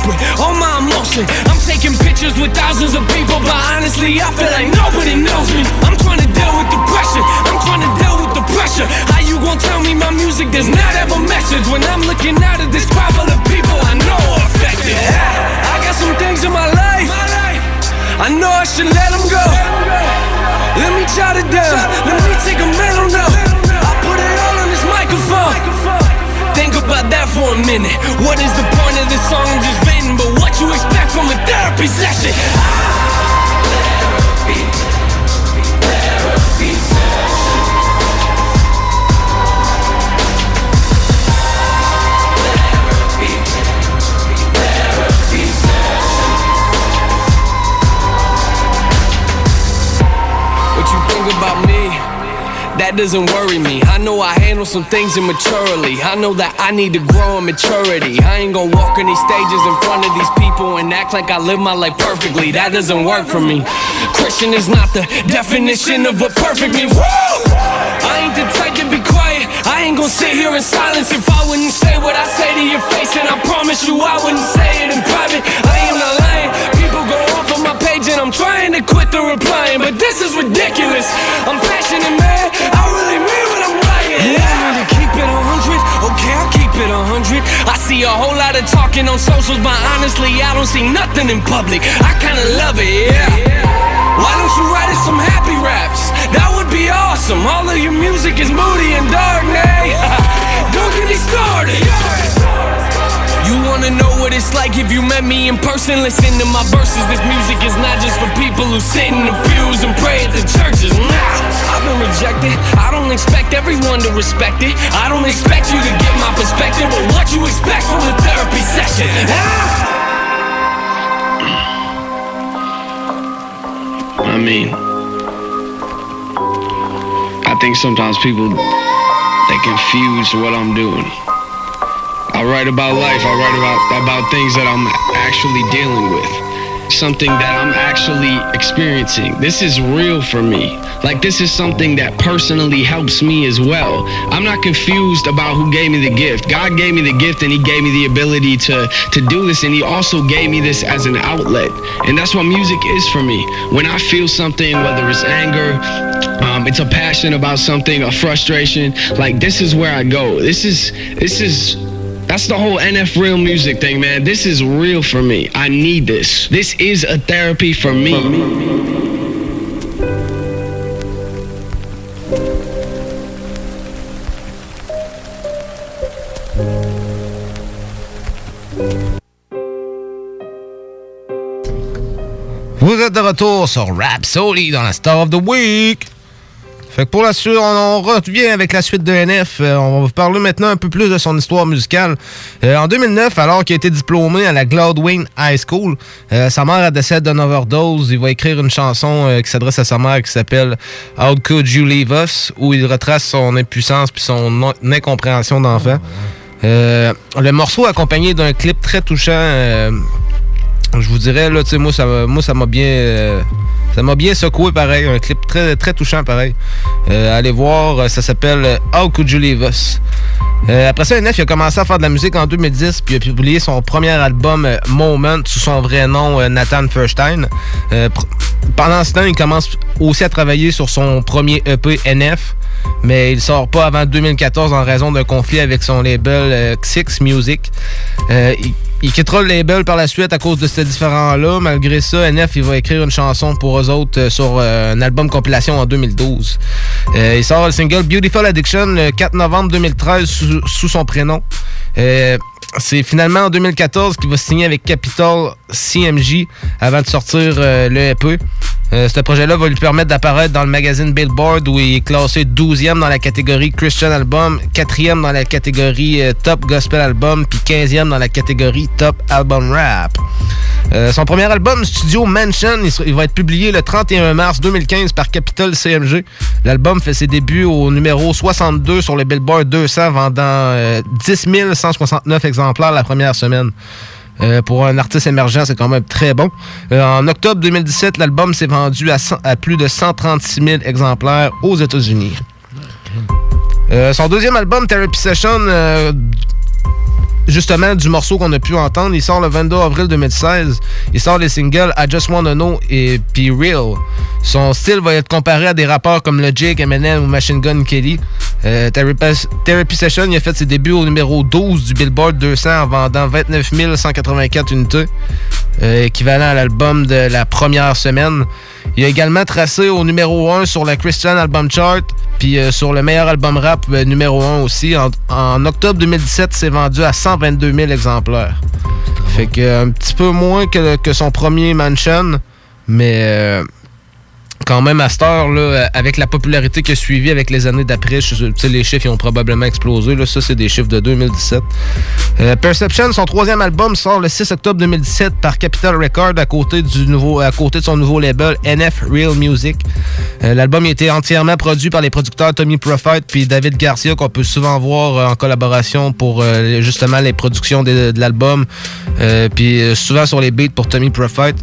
with all my emotion. I'm taking pictures with thousands of people, but honestly, I feel like nobody knows me. I'm trying to deal with the pressure. I'm trying to deal with the pressure. How you gon' tell me my music does not have a message when I'm looking out at this crowd of people I know are affected? I got some things in my life. I know I should let them go. Let me jot it down. Let me take a mental note. I put it all on this microphone. Think about that for a minute. What is the point of this song I'm just venting? But what you expect from a therapy session? What you think about me? That doesn't worry me. I know I handle some things immaturely. I know that I need to grow in maturity. I ain't gonna walk on these stages in front of these people and act like I live my life perfectly. That doesn't work for me. Christian is not the definition of a perfect means. Woo! I ain't the type to be quiet. I ain't gonna sit here in silence if I wouldn't say what I say to your face. And I promise you I wouldn't say it in private. I am not lying. People go off on my page and I'm trying to quit the replying. But this is ridiculous. I'm passionate, see a whole lot of talking on socials, but honestly, I don't see nothing in public. I kinda love it, yeah. Why don't you write us some happy raps? That would be awesome. All of your music is moody and dark, nay. Don't get me started. You wanna know what it's like if you met me in person? Listen to my verses. This music is not just for people who sit in the pews and pray at the churches. Nah, I've been rejected. I don't expect everyone to respect it. I don't expect you to get my perspective, but what you expect from a therapy session? Ah! I mean, I think sometimes people they confuse what I'm doing. I write about life. I write about about things that I'm actually dealing with. Something that I'm actually experiencing. This is real for me. Like this is something that personally helps me as well. I'm not confused about who gave me the gift. God gave me the gift and he gave me the ability to to do this and he also gave me this as an outlet. And that's what music is for me. When I feel something whether it's anger, um, it's a passion about something, a frustration, like this is where I go. This is this is that's the whole NF real music thing, man. This is real for me. I need this. This is a therapy for me. Vous êtes de retour sur Rap Soli dans la Star of the Week. Pour la suite, on, revient avec la suite de NF. Euh, on va vous parler maintenant un peu plus de son histoire musicale. Euh, en 2009, alors qu'il a été diplômé à la Cloudwayne High School, euh, sa mère a décédé d'une overdose. Il va écrire une chanson qui s'adresse à sa mère qui s'appelle How Could You Leave Us, où il retrace son impuissance puis son incompréhension d'enfant. Le morceau accompagné d'un clip très touchant. je vous dirais, là, tu moi, ça m'a bien. Ça m'a bien secoué pareil. Un clip très, très touchant pareil. Euh, allez voir, euh, ça s'appelle euh, How Could You Leave Us? Après ça, NF a commencé à faire de la musique en 2010, puis a publié son premier album Moment sous son vrai nom Nathan Furstein. Pendant ce temps, il commence aussi à travailler sur son premier EP NF, mais il sort pas avant 2014 en raison d'un conflit avec son label euh, Xix Music. Euh, il, quittera le label par la suite à cause de ce différend-là. Malgré ça, NF il va écrire une chanson pour eux autres euh, sur euh, un album compilation en 2012. Euh, il sort le single Beautiful Addiction le 4 novembre 2013 sous, son prénom. Euh, c'est finalement en 2014 qu'il va signer avec Capital CMJ avant de sortir euh, le EP. Euh, ce projet-là va lui permettre d'apparaître dans le magazine Billboard où il est classé 12e dans la catégorie Christian Album, 4e dans la catégorie euh, Top Gospel Album, puis 15e dans la catégorie Top Album Rap. Euh, son premier album, Studio Mansion, il, va être publié le 31 mars 2015 par Capital CMG. L'album fait ses débuts au numéro 62 sur le Billboard 200, vendant euh, 10 169 exemplaires la première semaine. Euh, pour un artiste émergent, c'est quand même très bon. Euh, en octobre 2017, l'album s'est vendu à, 100 à plus de 136 000 exemplaires aux États-Unis. Euh, son deuxième album, Therapy Session, justement du morceau qu'on a pu entendre, il sort le 22 avril 2016. Il sort les singles I Just Wanna Know et Be Real. Son style va être comparé à des rappeurs comme Jake, Eminem ou Machine Gun Kelly. Euh, Therapy, Therapy Session, il a fait ses débuts au numéro 12 du Billboard 200 en vendant 29 184 unités, euh, équivalent à l'album de la première semaine. Il a également tracé au numéro 1 sur la Christian Album Chart, puis euh, sur le meilleur album rap euh, numéro 1 aussi. En, octobre 2017, c'est vendu à 122 000 exemplaires. Fait que euh, un petit peu moins que, que son premier Mansion, mais euh, quand même à cette heure, là, euh, avec la popularité qui a suivi avec les années d'après, les chiffres ont probablement explosé. Là. Ça, c'est des chiffres de 2017. Euh, Perception, son troisième album, sort le 6 octobre 2017 par Capital Record à côté, à côté de son nouveau label NF Real Music. Euh, L'album a été entièrement produit par les producteurs Tommy Prophet puis David Garcia qu'on peut souvent voir en collaboration pour justement les productions de, de l'album. Puis souvent sur les beats pour Tommy Prophet.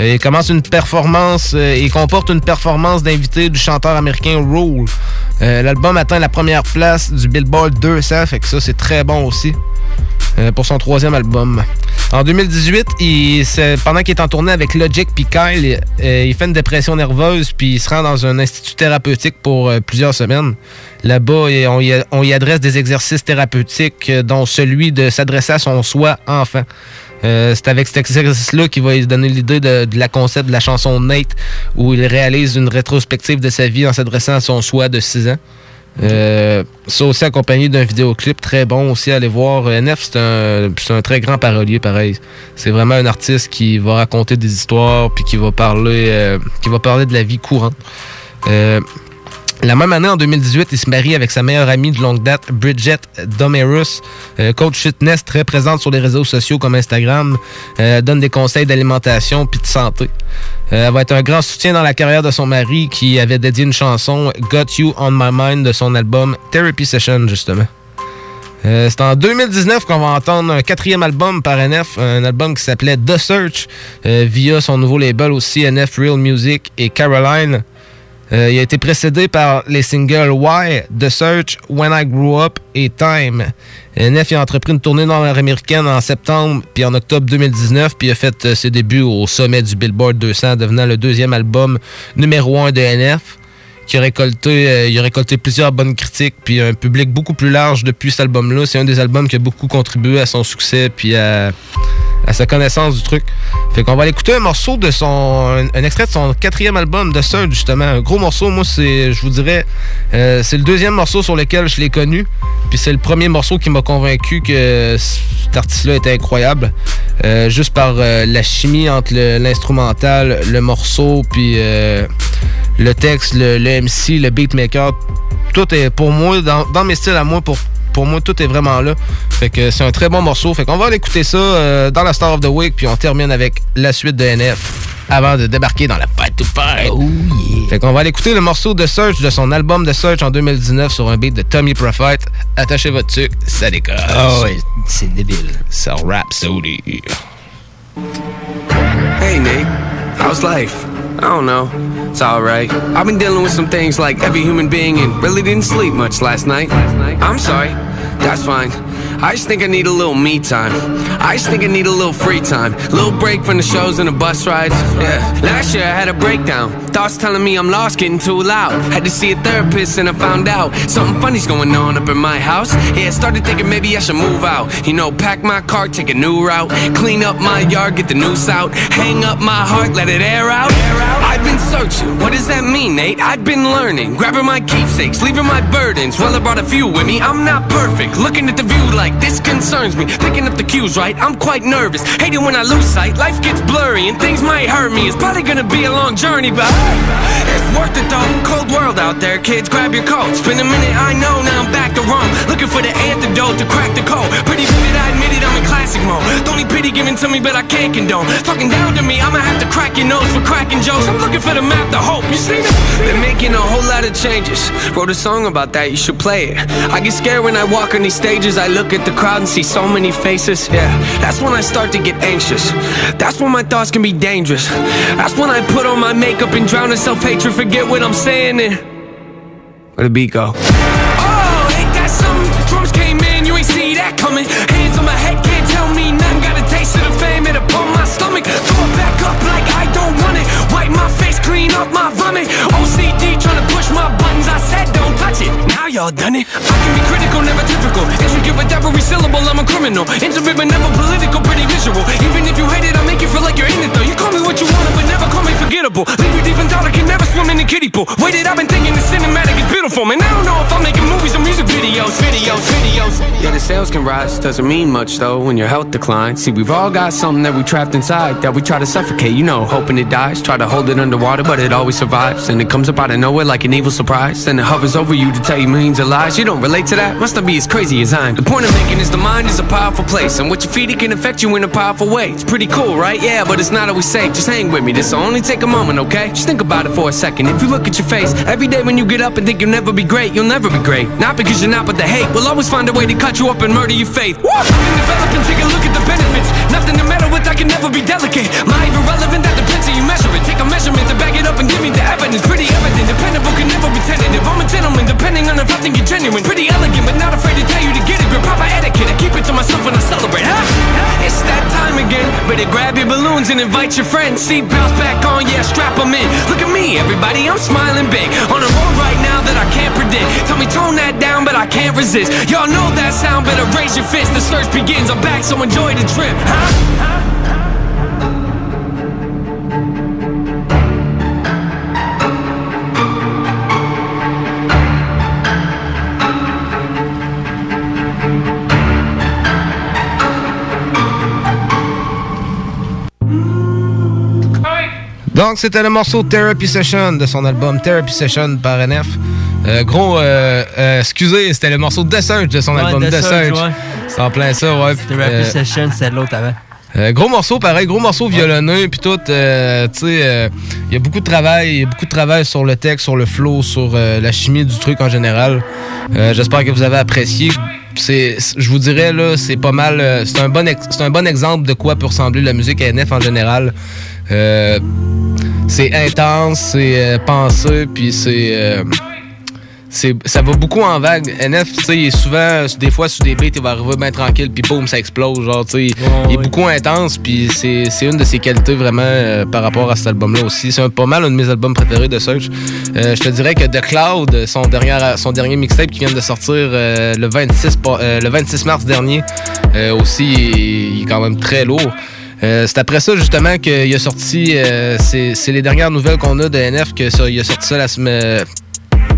Euh, Il commence une performance, euh, il comporte une performance d'invité du chanteur américain Rule. Euh, L'album atteint la première place du Billboard 200, fait que ça c'est très bon aussi euh, pour son troisième album. En 2018, il, pendant qu'il est en tournée avec Logic puis Kyle, euh, il fait une dépression nerveuse puis il se rend dans un institut thérapeutique pour euh, plusieurs semaines. Là-bas, on, y, on y adresse des exercices thérapeutiques, euh, dont celui de s'adresser à son soi enfant. Euh, c'est avec cet exercice-là qu'il va lui donner l'idée de, la concept de la chanson Nate, où il réalise une rétrospective de sa vie en s'adressant à son soi de 6 ans. Euh, aussi accompagné d'un vidéoclip très bon aussi à aller voir. Euh, NF, c'est un, un très grand parolier, pareil. C'est vraiment un artiste qui va raconter des histoires puis qui va parler, euh, qui va parler de la vie courante. La même année, en 2018, il se marie avec sa meilleure amie de longue date, Bridget Domerus, euh, coach fitness très présente sur les réseaux sociaux comme Instagram, euh, donne des conseils d'alimentation puis de santé. Euh, elle va être un grand soutien dans la carrière de son mari qui avait dédié une chanson Got You on My Mind de son album Therapy Session, justement. C'est en 2019 qu'on va entendre un quatrième album par NF, un album qui s'appelait The Search, via son nouveau label aussi NF Real Music et Caroline. Euh, il a été précédé par les singles Why, The Search, When I Grew Up et Time. NF a entrepris une tournée nord-américaine en septembre puis en octobre 2019 puis a fait euh, ses débuts au sommet du Billboard 200 devenant le deuxième album numéro 1 de NF a récolté, euh, il a récolté plusieurs bonnes critiques, puis un public beaucoup plus large depuis cet album-là. C'est un des albums qui a beaucoup contribué à son succès, puis à, sa connaissance du truc. Fait qu'on va aller écouter un morceau de son, un, extrait de son quatrième album, de Surge, justement. Un gros morceau, moi, c'est, je vous dirais, euh, c'est le deuxième morceau sur lequel je l'ai connu, puis c'est le premier morceau qui m'a convaincu que cet artiste-là était incroyable. Euh, juste par la chimie entre l'instrumental, le, morceau, puis le texte, le, le MC, le beatmaker. Tout est pour moi, dans, dans mes styles à moi, pour, pour moi, tout est vraiment là. Fait que c'est un très bon morceau. Fait qu'on va aller écouter ça euh, dans la Star of the Week, puis on termine avec la suite de NF avant de débarquer dans la Fight to Fight. Fait qu'on va aller écouter le morceau de Search de son album de Search en 2019 sur un beat de Tommy Prophet. Attachez votre truc, ça décolle. Ah ouais, c'est débile. Ça rap, Saudi. Hey Nate, how's life? I don't know. It's alright. I've been dealing with some things like every human being and really didn't sleep much last night. I'm sorry. That's fine. I just think I need a little me time. I just think I need a little free time. Little break from the shows and the bus rides. Yeah. Last year I had a breakdown. Thoughts telling me I'm lost, getting too loud. Had to see a therapist and I found out something funny's going on up in my house. Yeah, started thinking maybe I should move out. You know, pack my car, take a new route. Clean up my yard, get the noose out. Hang up my heart, let it air out. I've been searching. What does that mean, Nate? I've been learning. Grabbing my keepsakes, leaving my burdens. Well, I brought a few with me. I'm not perfect. Looking at the view like this concerns me. Picking up the cues right. I'm quite nervous. Hating when I lose sight. Life gets blurry and things might hurt me. It's probably gonna be a long journey, but it's worth it though. Cold world out there, kids. Grab your coats. Been a minute, I know. Now I'm back to Rome. Looking for the antidote to crack the code. Pretty vivid, I admit it. I'm in classic mode. Don't need pity given to me, but I can't condone. Talking down to me, I'ma have to crack your nose for cracking jokes. I'm looking for the map to hope. You see me? Been making a whole lot of changes. Wrote a song about that. You should play it. I get scared when I walk on these stages. I look at the crowd and see so many faces. Yeah, that's when I start to get anxious. That's when my thoughts can be dangerous. That's when I put on my makeup and drown in self hatred. Forget what I'm saying. And where the beat go? Oh, ain't that something? Drums came in, you ain't see that coming. Hands on my head, can't tell me nothing. Got a taste of the fame, it upon my stomach. Throw it back up like I don't want it. Wipe my face, clean up my vomit. OCD trying to push my buttons. I said don't touch it. Now y'all done it. I can be critical, never with every syllable, I'm a criminal. Intimate but never political, pretty visual. Even if you hate it, I make you feel like you're in it though. You call me what you want, but never call me forgettable. Leave you deep in thought, I can never swim in the kiddie pool. Waited, I've been thinking the cinematic is beautiful, man. I don't know if I'm making movies or music videos, videos, videos. Yeah, the sales can rise, doesn't mean much though when your health declines. See, we've all got something that we trapped inside that we try to suffocate, you know, hoping it dies. Try to hold it underwater, but it always survives. And it comes up out of nowhere like an evil surprise. Then it hovers over you to tell you millions of lies. You don't relate to that? Must not be as crazy as I'm. The point I'm making is the mind is a powerful place, and what you feed it can affect you in a powerful way. It's pretty cool, right? Yeah, but it's not always safe. Just hang with me. This'll only take a moment, okay? Just think about it for a second. If you look at your face every day when you get up and think you'll never be great, you'll never be great. Not because you're not, but the hate will always find a way to cut you up and murder your faith. Woo! I can develop and take a look at the benefits. Nothing to meddle with, I can never be delicate. My irrelevant, evidence. Pretty evident, dependable, can never be tentative. I'm a gentleman, depending on if I think you're genuine. Pretty elegant, but not afraid to tell you to get it. Grip proper etiquette, I keep it to myself when I celebrate. Huh? It's that time again. Better grab your balloons and invite your friends. Seatbelts back on, yeah, strap them in. Look at me, everybody, I'm smiling big. On a road right now that I can't predict. Tell me tone that down, but I can't resist. Y'all know that sound, better raise your fist. The search begins, I'm back, so enjoy the trip. Huh? Donc, c'était le morceau Therapy Session de son album Therapy Session par NF. Euh, gros, euh, euh, excusez, c'était le morceau The Surge de son Ouais, album The ouais. C'est en plein ça, ouais. Therapy Euh, Session, c'est l'autre avant. euh, gros morceau, pareil, gros morceau violonneux, puis tout. euh, tu sais, euh, il y a beaucoup de travail, il y a beaucoup de travail sur le texte, sur le flow, sur la chimie du truc en général. J'espère que vous avez apprécié. C'est, je vous dirais là, c'est pas mal. c'est un bon, c'est un bon exemple de quoi peut ressembler la musique à NF en général. C'est intense, c'est euh, pensé, puis c'est, euh, c'est ça va beaucoup en vague. NF, tu sais, il est souvent, des fois, sous des beats, il va arriver bien tranquille, puis boum, ça explose. Genre, tu sais, il est beaucoup intense, puis c'est une de ses qualités vraiment euh, par rapport à cet album-là aussi. C'est pas mal un de mes albums préférés de Search. Euh, je te dirais que The Cloud, son dernier, son dernier mixtape qui vient de sortir euh, le, 26, pa- euh, le 26 mars dernier, aussi, il est quand même très lourd. Euh, c'est après ça justement qu'il a sorti, euh, c'est les dernières nouvelles qu'on a de NF, que ça, il a sorti ça la semaine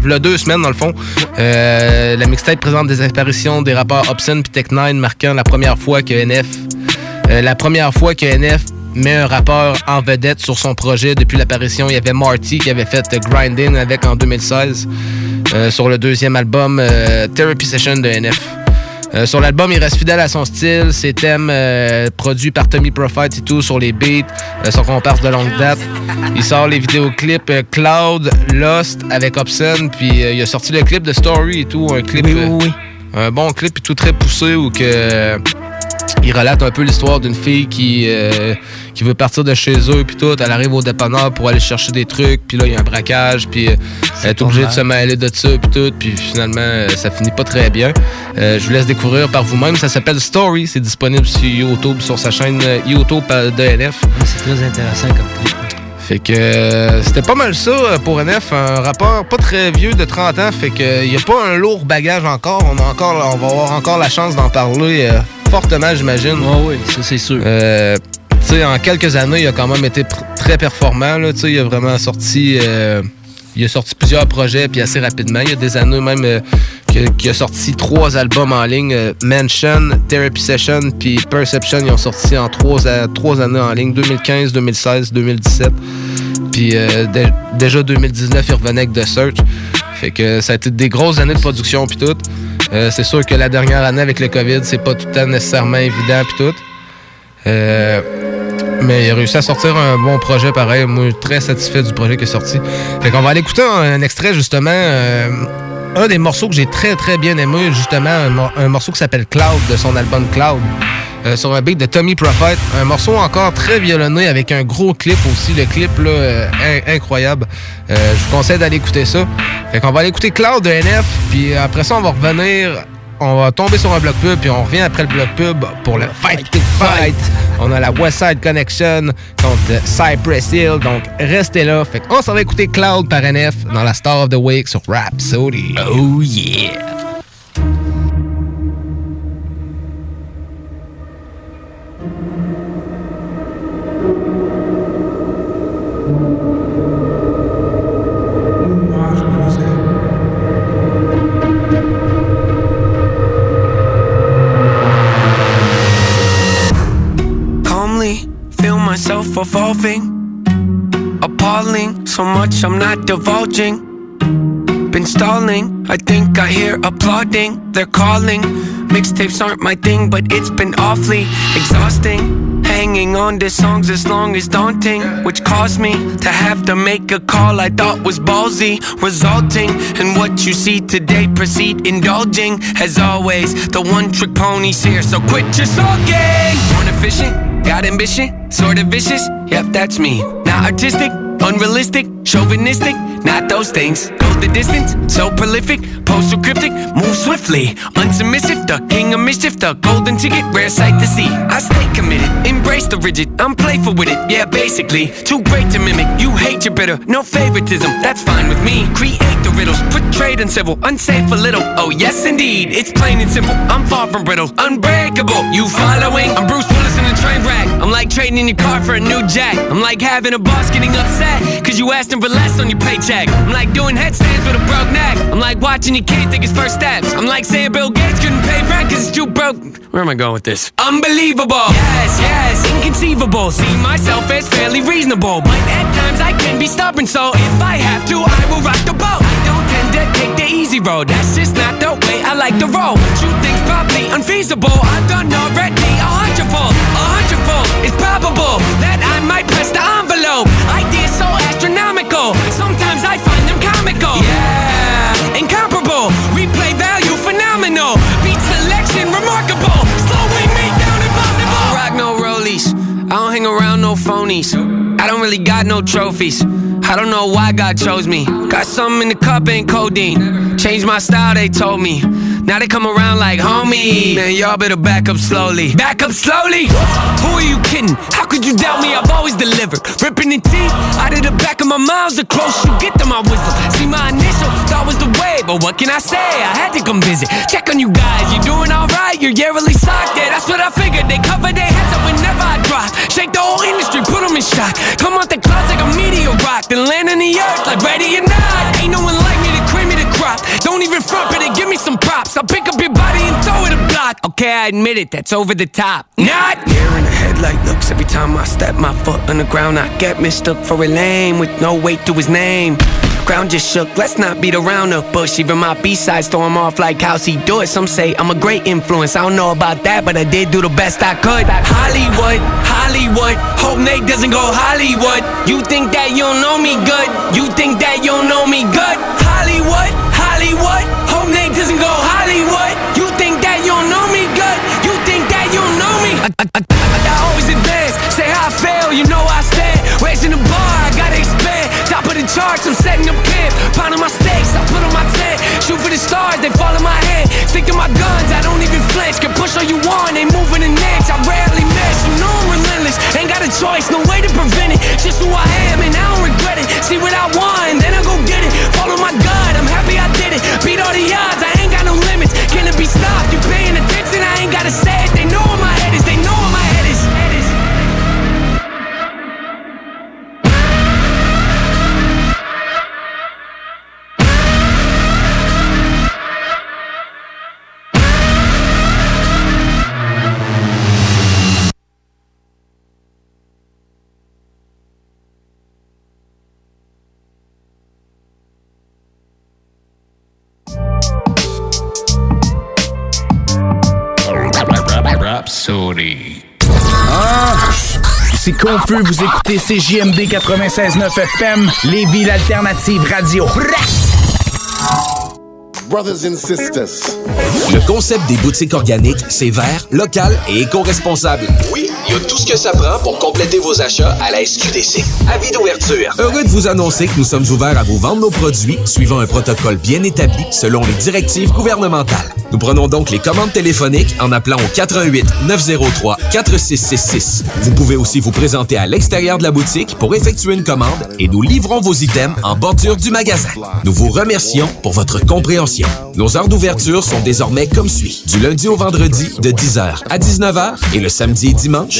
v'là deux semaines dans le fond. Euh, la mixtape présente des apparitions des rappeurs Hobson puis Tech9 marquant la première fois que NF euh, la première fois que NF met un rappeur en vedette sur son projet depuis l'apparition. Il y avait Marty qui avait fait euh, Grinding avec en 2016 euh, sur le deuxième album euh, Therapy Session de NF. Euh, sur l'album, il reste fidèle à son style, ses thèmes euh, produits par Tommy Prophet et tout sur les beats, euh, son comparse de longue date. Il sort les vidéoclips Cloud, Lost avec Hobson, puis il a sorti le clip de Story et tout, un clip, un bon clip et tout très poussé où que il relate un peu l'histoire d'une fille qui qui veut partir de chez eux puis tout, elle arrive au dépanneur pour aller chercher des trucs, puis là il y a un braquage, puis euh, elle est obligée de se mêler de ça puis tout, puis finalement euh, ça finit pas très bien. Euh, je vous laisse découvrir par vous-même, ça s'appelle Story, c'est disponible sur YouTube sur sa chaîne YouTube de NF. C'est très intéressant comme clip. Fait que euh, c'était pas mal ça pour NF, un rappeur pas très vieux de 30 ans, fait que il y a pas un lourd bagage encore, on a encore on va avoir encore la chance d'en parler euh, fortement, j'imagine. oui, ça c'est sûr. Euh, tu sais, en quelques années, il a quand même été très performant là, il a vraiment sorti euh, il a sorti plusieurs projets puis assez rapidement. Il y a des années même euh, qu'il a sorti trois albums en ligne. euh, Mansion, Therapy Session puis Perception, ils ont sorti en trois, trois années en ligne, 2015, 2016, 2017. Puis euh, dé- déjà 2019, il revenait avec The Search. Fait que ça a été des grosses années de production puis tout. C'est sûr que la dernière année avec le COVID, c'est pas tout le temps nécessairement évident puis tout. Euh, mais il a réussi à sortir un bon projet pareil. Moi, très satisfait du projet qui est sorti. Fait qu'on va aller écouter un, extrait justement. euh, un des morceaux que j'ai très très bien aimé, justement, un, mor- un morceau qui s'appelle Cloud de son album Cloud. euh, sur un beat de Tommy Prophet. Un morceau encore très violonné avec un gros clip aussi. Le clip là, in- incroyable. Je vous conseille d'aller écouter ça. Fait qu'on va aller écouter Cloud de NF. Puis après ça, on va revenir. On va tomber sur un bloc pub, puis on revient après le bloc pub pour le Fight to Fight. On a la West Side Connection contre Cypress Hill, donc restez là. Fait qu'on s'en va écouter Cloud par NF dans la Star of the Week sur Rhapsody. Oh yeah! Myself. Appalling, so much I'm not divulging. Been stalling, I think I hear applauding. They're calling. Mixtapes aren't my thing, but it's been awfully exhausting. Hanging on to songs as long as daunting, which caused me to have to make a call I thought was ballsy, resulting in what you see today. Proceed indulging, as always. The one trick pony's here, so quit your sulking. Born efficient, got ambition, sort of vicious. Yep, that's me. Not artistic, unrealistic, chauvinistic, not those things. The distance, so prolific, postal cryptic, move swiftly. Unsubmissive, the king of mischief, the golden ticket, rare sight to see. I stay committed, embrace the rigid, I'm playful with it, yeah, basically. Too great to mimic, you hate your bitter, no favoritism, that's fine with me. Create the riddles, portrayed and civil, unsafe a little. Oh, yes, indeed, it's plain and simple. I'm far from brittle, unbreakable. You following? I'm Bruce Willis in a train wreck. I'm like trading in your car for a new jack. I'm like having a boss getting upset, cause you asked him for less on your paycheck. I'm like doing headstands with a broke neck. I'm like watching your kid take his first steps. I'm like saying Bill Gates couldn't pay rent cause it's too broke. Where am I going with this? Unbelievable. Yes, yes, inconceivable. See myself as fairly reasonable. But at times I can be stubborn, so if I have to, I will rock the boat. I don't tend to take the easy road. That's just not the way I like to roll. True things probably unfeasible. I've done already a hundredfold. A hundredfold. It's probable that I might press the I don't hang around no phonies. I don't really got no trophies. I don't know why God chose me. Got something in the cup, ain't codeine. Changed my style, they told me. Now they come around like homie. Man, y'all better back up slowly. Back up slowly? Who are you kidding? How could you doubt me? I've always delivered. Ripping the teeth out of the back of my mouth. The closer you get to my wisdom. See, my initial thought was the way, but what can I say? I had to come visit. Check on you guys. You doing alright? You're yearly socked. Yeah, that's what I figured. They cover their heads up whenever I drop. Shake the whole industry, put them in shock. Come out the clouds like a meteor rock. Then land on the earth like ready or not. Ain't no one like me to Don't even front, but they give me some props. I'll pick up your body and throw it a block. Okay, I admit it, that's over the top. Not here in the headlight looks every time I step my foot on the ground. I get mistook for a lame with no weight to his name. Ground just shook, let's not beat around the bush. Even my B-sides throw him off like how he do it. Some say I'm a great influence, I don't know about that, but I did do the best I could. Hollywood, Hollywood, hope Nate doesn't go Hollywood. You think that you don't know me good? You think that you don't know me good? Hollywood, Hollywood, hope Nate doesn't go Hollywood. You think that you don't know me good? You think that you don't know me? I, I, I, I always advance, say how I fail, you know I stand. Raising the bar, I gotta expand. Top of the charts, I'm setting up camp. Pounding my stakes, I put on my tent. Shoot for the stars, they fall in my hand. Stick to my guns, I don't even flinch. Can push all you want, they moving an inch. I rarely miss, you know I'm relentless. Ain't got a choice, no way to prevent it. Just who I am, and I don't regret it. See what I want, then I go get it. Follow my gut, Beat all the odds, I ain't got no limits. Can it be stopped? You paying attention? I ain't gotta say it. Rhapsody. Ah! C'est confus, vous écoutez CJMD 96.9 FM, Lévis l'alternative radio. Brothers and sisters. Le concept des boutiques organiques, c'est vert, local et éco-responsable. Oui, y a tout ce que ça prend pour compléter vos achats à la SQDC. Avis d'ouverture. Heureux de vous annoncer que nous sommes ouverts à vous vendre nos produits suivant un protocole bien établi selon les directives gouvernementales. Nous prenons donc les commandes téléphoniques en appelant au 88 903 4666. Vous pouvez aussi vous présenter à l'extérieur de la boutique pour effectuer une commande et nous livrons vos items en bordure du magasin. Nous vous remercions pour votre compréhension. Nos heures d'ouverture sont désormais comme suit. Du lundi au vendredi de 10h à 19h et le samedi et dimanche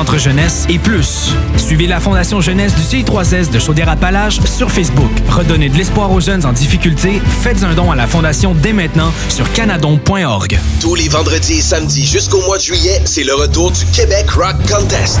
centre jeunesse et plus. Suivez la Fondation Jeunesse du CI3S de Chaudière-Appalaches sur Facebook. Redonnez de l'espoir aux jeunes en difficulté. Faites un don à la Fondation dès maintenant sur canadon.org. Tous les vendredis et samedis jusqu'au mois de juillet, c'est le retour du Québec Rock Contest.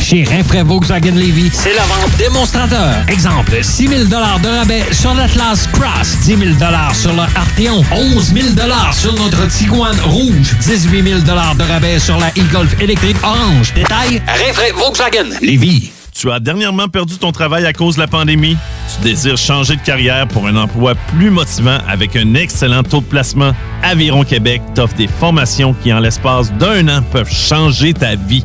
Chez Rinfraie Volkswagen Levy, c'est la vente démonstrateur. Exemple, 6 000 de rabais sur l'Atlas Cross, 10 000 sur le Arteon, 11 000 sur notre Tiguan Rouge, 18 000 de rabais sur la e-Golf électrique orange. Détail, Rinfraie Volkswagen Levy. Tu as dernièrement perdu ton travail à cause de la pandémie? Tu désires changer de carrière pour un emploi plus motivant avec un excellent taux de placement? Aviron Québec t'offre des formations qui, en l'espace d'un an, peuvent changer ta vie.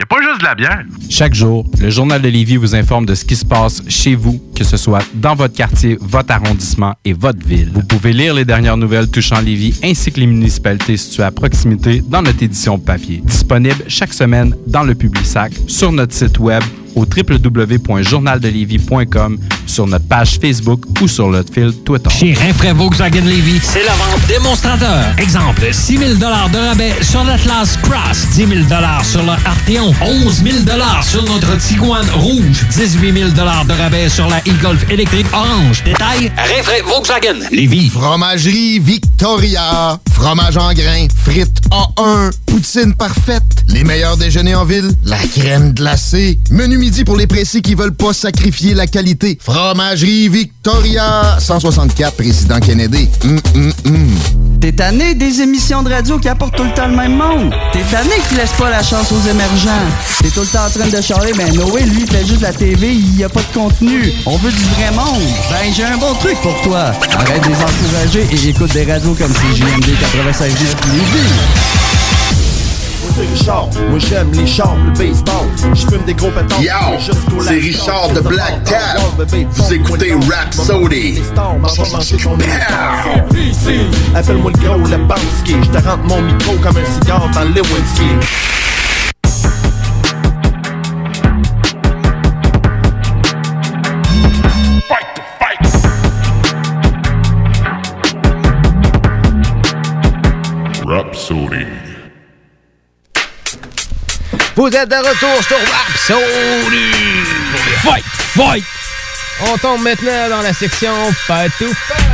Il a pas juste de la bière. Chaque jour, le Journal de Lévis vous informe de ce qui se passe chez vous, que ce soit dans votre quartier, votre arrondissement et votre ville. Vous pouvez lire les dernières nouvelles touchant Lévis ainsi que les municipalités situées à proximité dans notre édition papier. Disponible chaque semaine dans le Publisac, sur notre site web au www.journaldelévis.com, sur notre page Facebook ou sur notre fil Twitter. Chez Rinfraie Volkswagen Levy, c'est la vente démonstrateur. Exemple, 6 000 de rabais sur l'Atlas Cross, 10 000 sur le Arteon, 11 000 sur notre Tiguan Rouge, 18 000 de rabais sur la e-Golf électrique orange. Détail, Rinfraie Volkswagen Levy. Fromagerie Victoria. Fromage en grains. Frites A1. Poutine parfaite. Les meilleurs déjeuners en ville. La crème glacée. Menu midi pour les pressés qui veulent pas sacrifier la qualité. Fromagerie Victoria. 164 Président Kennedy. Hum, hum, hum. T'es tanné des émissions de radio qui apportent tout le temps le même monde? T'es tanné qui laisse pas la chance aux émergents? T'es tout le temps en train de charler, ben Noé, lui, fait juste la TV, il y a pas de contenu. On veut du vrai monde. Ben, j'ai un bon truc pour toi. Arrête de les encourager et écoute des radios comme CJMD 96.9 Lévis. C'est Richard. Moi j'aime les chars, le baseball. Je fume des gros pétards. Yo, c'est Richard de Black Cat. Vous écoutez Rhapsody. Appelle-moi le gros, le Bansky. Je te rentre mon micro comme un cigare dans Lewinsky. Rhapsody. Vous êtes de retour sur Rhapsody! Fight! Fight! On tombe maintenant dans la section Fight to Fight.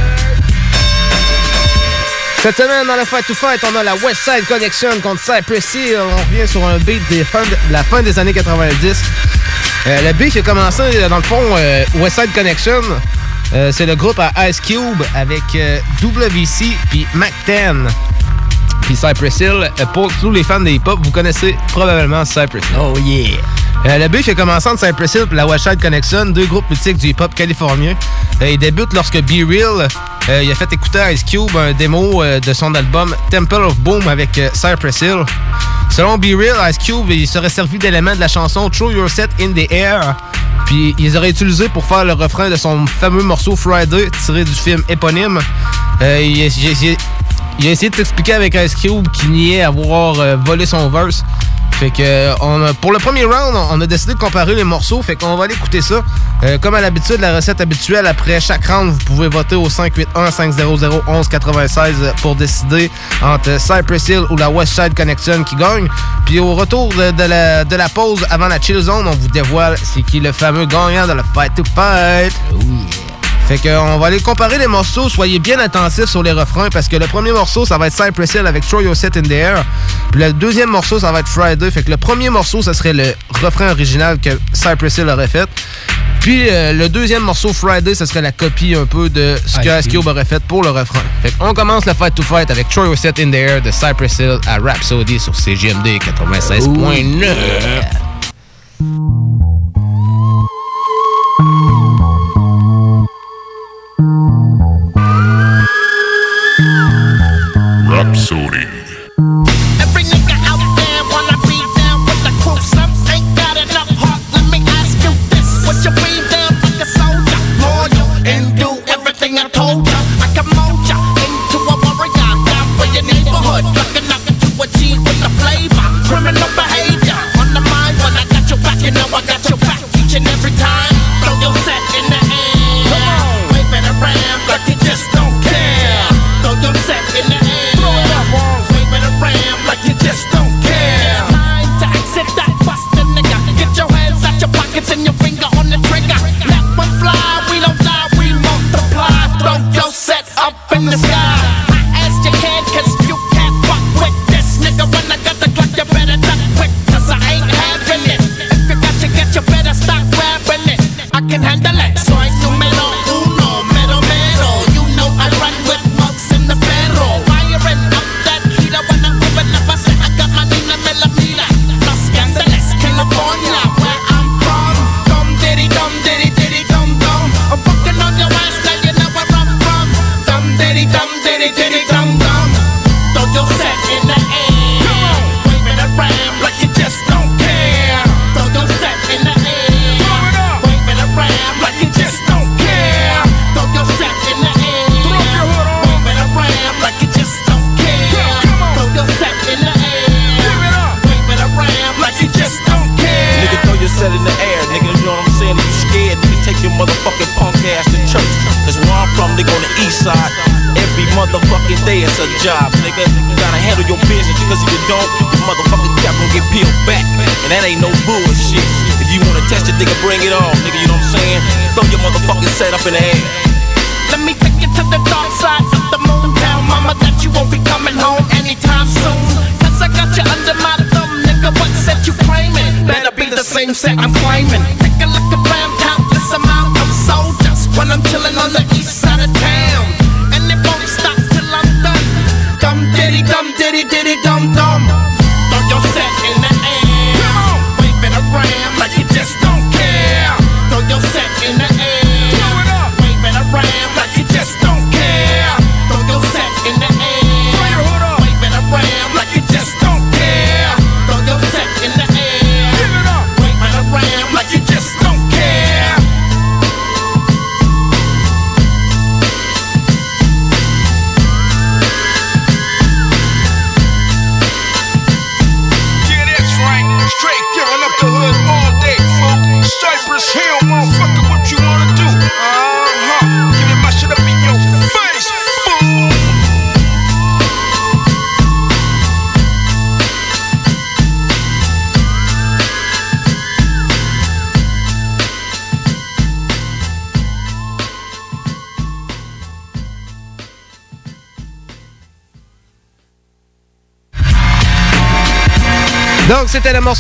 Cette semaine, dans le Fight to Fight, on a la West Side Connection contre Cypress Hill. On revient sur un beat des fin de la fin des années 90. Euh, le beat qui a commencé, dans le fond, euh, West Side Connection, euh, c'est le groupe à Ice Cube avec euh, WC puis Mac 10. Puis Cypress Hill, euh, pour tous les fans des hip-hop, vous connaissez probablement Cypress Hill. Oh yeah! le beef a commencé entre Cypress Hill et la West Side Connection, deux groupes mythiques du hip-hop californien. Euh, il débute lorsque Be Real euh, il a fait écouter à Ice Cube un démo euh, de son album Temple of Boom avec euh, Cypress Hill. Selon Be Real, Ice Cube il serait servi d'éléments de la chanson Throw Your Set in the Air. Puis ils auraient utilisés pour faire le refrain de son fameux morceau Friday tiré du film éponyme. Euh, il, il- il- il a essayé de t'expliquer avec Ice Cube qu'il niait avoir euh, volé son verse. Fait que pour le premier round, on a décidé de comparer les morceaux. Fait qu'on va aller écouter ça. Euh, comme à l'habitude, la recette habituelle, après chaque round, vous pouvez voter au 581-500-1196 pour décider entre Cypress Hill ou la West Side Connection qui gagne. Puis au retour de, de la, de la pause avant la chill zone, on vous dévoile c'est qui le fameux gagnant de la Fight to Fight. Fait que on va aller comparer les morceaux. Soyez bien attentifs sur les refrains parce que le premier morceau, ça va être Cypress Hill avec Throw Your Set in the Air. Puis le deuxième morceau, ça va être Friday. Fait que le premier morceau, ça serait le refrain original que Cypress Hill aurait fait. Puis euh, le deuxième morceau, Friday, ça serait la copie un peu de ce que Ice Cube aurait fait pour le refrain. Fait qu'on commence le Fight to Fight avec Your Set in the Air de Cypress Hill à Rhapsody sur CGMD 96.9.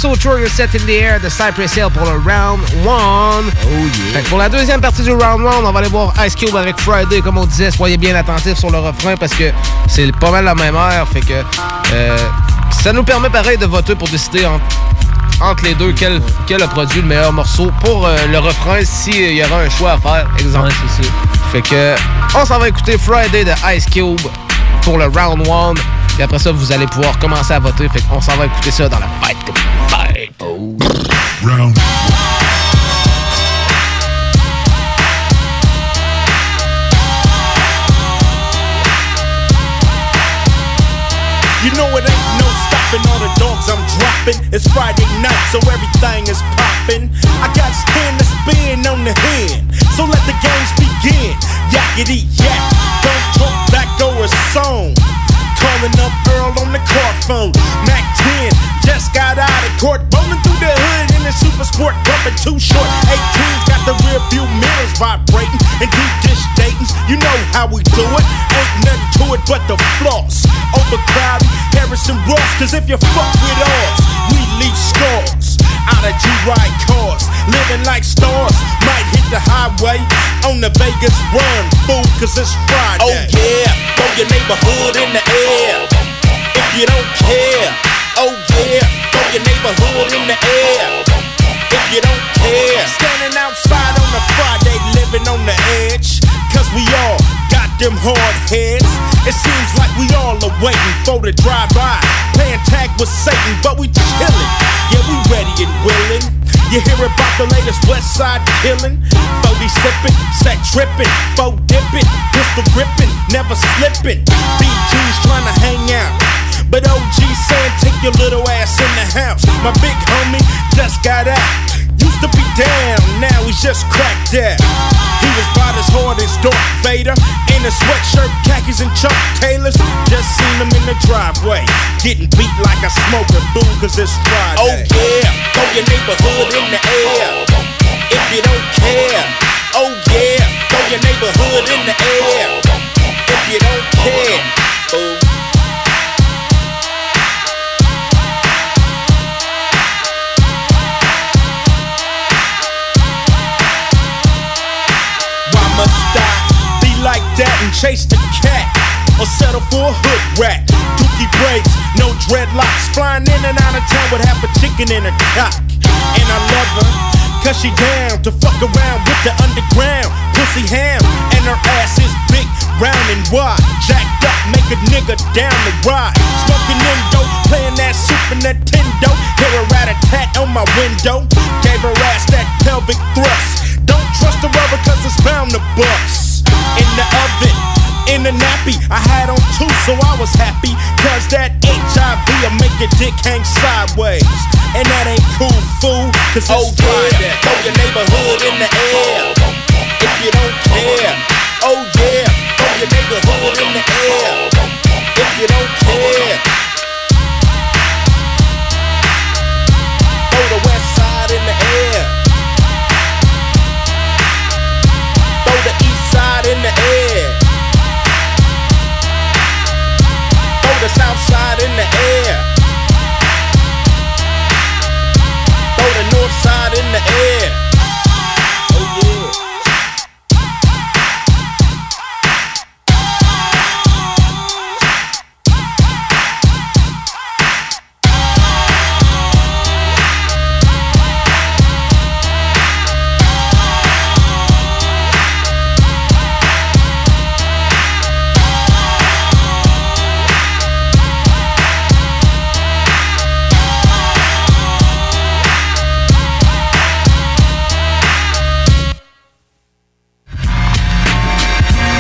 morceau Throw Your Set in the Air de Cypress Hill pour le Round 1. Oh yeah. pour la deuxième partie du Round 1, on va aller voir Ice Cube avec Friday. Comme on disait, soyez bien attentifs sur le refrain parce que c'est pas mal la même heure. Fait que euh, ça nous permet pareil de voter pour décider en- entre les deux quel, quel a produit le meilleur morceau pour euh, le refrain s'il y aura un choix à faire. Exemple. Fait que on s'en va écouter Friday de Ice Cube pour le Round 1. Et après ça, vous allez pouvoir commencer à voter. Fait qu'on s'en va écouter ça dans la fight. Fight. Oh. Round. You know it ain't no stopping all the dogs I'm dropping. It's Friday night, so everything is popping. I got skin to spin on the hand, so let the games begin. Yakety yak, don't talk back or a song. Calling up Earl on the car phone. Mac 10 just got out of court, rolling through the hood in the super sport, bumping too short. 18's got the rear view mirrors vibrating and deep dish datings. You know how we do it. Ain't nothing to it but the floss. Overcrowded, Harrison Ross, cause if you fuck with us, we leave scars. Out of G-Ride cars, living like stars. Might hit the highway on the Vegas run, fool, cause it's Friday. Oh yeah, throw your neighborhood in the air. If you don't care, oh yeah, throw your neighborhood in the air. If you don't care, standing outside on a Friday, living on the edge. Cause we all them hard heads. It seems like we all are waiting for the drive-by. Playing tag with Satan, but we chillin'. Yeah, we ready and willing. You hear about the latest West Side killing? 40 sippin', set trippin', foe dippin', pistol grippin', never slippin'. BG's tryna hang out. But OG saying take your little ass in the house. My big homie just got out. Used to be down, now he's just cracked out. He was about as hard as Darth Vader in a sweatshirt, khakis, and Chuck Taylors. Just seen him in the driveway, getting beat like a smoker, fool, cause it's Friday. Oh yeah, throw your neighborhood in the air. If you don't care, oh yeah, throw your neighborhood in the air. If you don't care, oh. That and chase the cat? Or settle for a hood rat? Dookie braids, no dreadlocks. Flying in and out of town with half a chicken in a cock. And I love her, cause she down to fuck around with the underground. Pussy ham, and her ass is big, round and wide. Jacked up, make a nigga down the ride. Smoking Indo, playing that Super Nintendo. Hear a rat a tat on my window. Gave her ass that pelvic thrust. Don't trust the rubber cause it's bound to bust. In the oven, in the nappy, I had on two, so I was happy. Cause that HIV'll make your dick hang sideways. And that ain't cool, fool. Cause it's oh, Friday. Throw your neighborhood in the air. If you don't care. Oh yeah, throw your neighborhood in the air. If you don't care.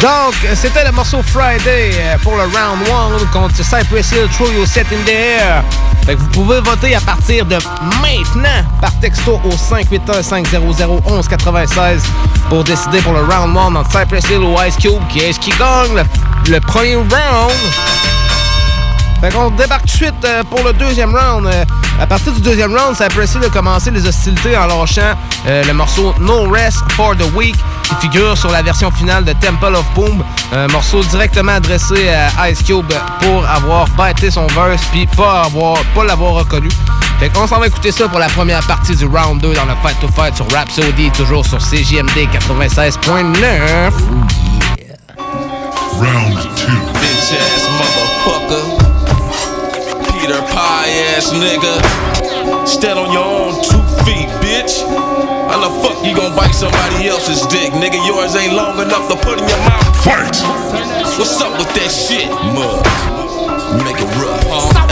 Donc, c'était le morceau Friday euh, pour le round 1 contre Cypress Hill, Throw Your Set in the Air. Fait que vous pouvez voter à partir de maintenant par texto au 581-500-1196 pour décider pour le round 1 entre Cypress Hill ou Ice Cube. Qui est-ce qui gagne le, premier round? Fait qu'on débarque tout de suite euh, pour le deuxième round. Euh, à partir du deuxième round, Cypress Hill a commencé les hostilités en lâchant le morceau No Rest for the Week qui figure sur la version finale de Temple of Boom. Un morceau directement adressé à Ice Cube pour avoir bâté son verse puis pas avoir pas l'avoir reconnu. Fait qu'on s'en va écouter ça pour la première partie du round 2 dans le Fight to Fight sur Rhapsody, toujours sur CJMD 96.9. Round two. Bitch ass motherfucker. Peter Pie ass nigga. Stand on your own two feet, bitch. How the fuck you gon' bite somebody else's dick? Nigga, yours ain't long enough to put in your mouth. Fight! What's up with that shit, mug? Make it rough. huh?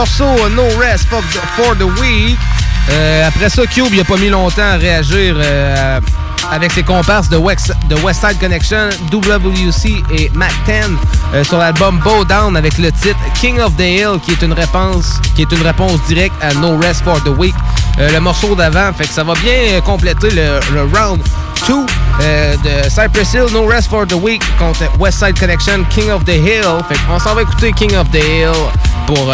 Morceau euh, No Rest for the, Week. Euh, après ça, Cube, il a pas mis longtemps à réagir euh, avec ses comparses de West, de West Side Connection, WC et Mac 10 euh, sur l'album Bow Down avec le titre King of the Hill, qui est une réponse, qui est une réponse directe à No Rest for the Week. Le morceau d'avant, fait que ça va bien compléter le, round 2 euh, de Cypress Hill, No Rest for the Week contre West Side Connection, King of the Hill. Fait qu'on s'en va écouter King of the Hill pour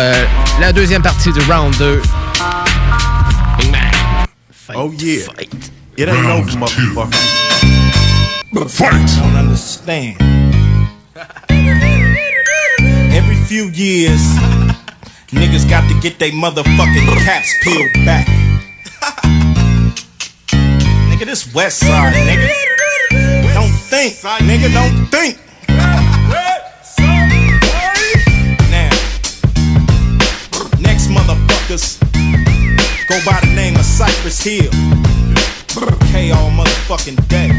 la deuxième partie du round 2. Bing bang. oh yeah. It ain't no motherfucker. But fight. Don't understand. Every few years, niggas got to get they motherfucking caps peeled back. nigga, this West Side, nigga. Don't think, nigga, don't think. Hill. K all motherfucking day.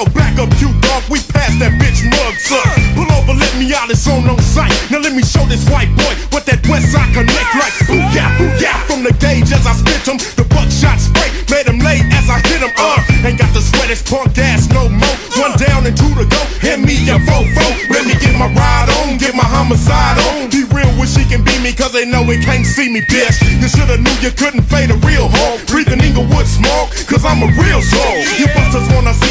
Yo, back up, you dog. We passed that bitch mugs up. Pull over, let me out, it's on no sight. Now let me show this white boy what that West Side connect like. Ooh yeah. From the gauge as I spit 'em, the buckshot spray made him late as I hit him. Uh, ain't got the sweat, it's punk ass no more. One down and two to go. Hand me your fofo. Let me get my ride on, get my homicide on. Be real wish she can beat me, cause they know it can't see me, bitch. You shoulda knew you couldn't fade a real hog. Breathing Inglewood smoke, cause I'm a real soul. You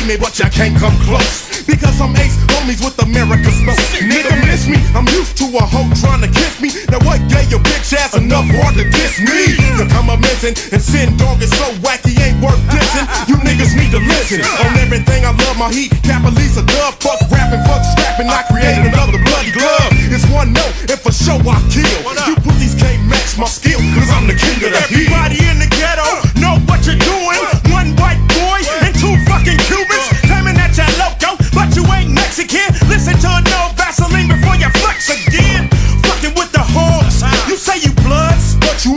me, but y'all can't come close. Because I'm ace homies with America's smoke. Nigga miss me, I'm used to a hoe trying to kiss me. Now what gave your bitch ass enough hard to diss me? To come a missing and sin dog is so wacky, ain't worth dissing. You niggas need to listen. On everything I love my heat, Capalisa dub, fuck rapping, fuck scrapping. I create another bloody glove. It's one note, and for sure I kill. You pussies can't match my skill, cause I'm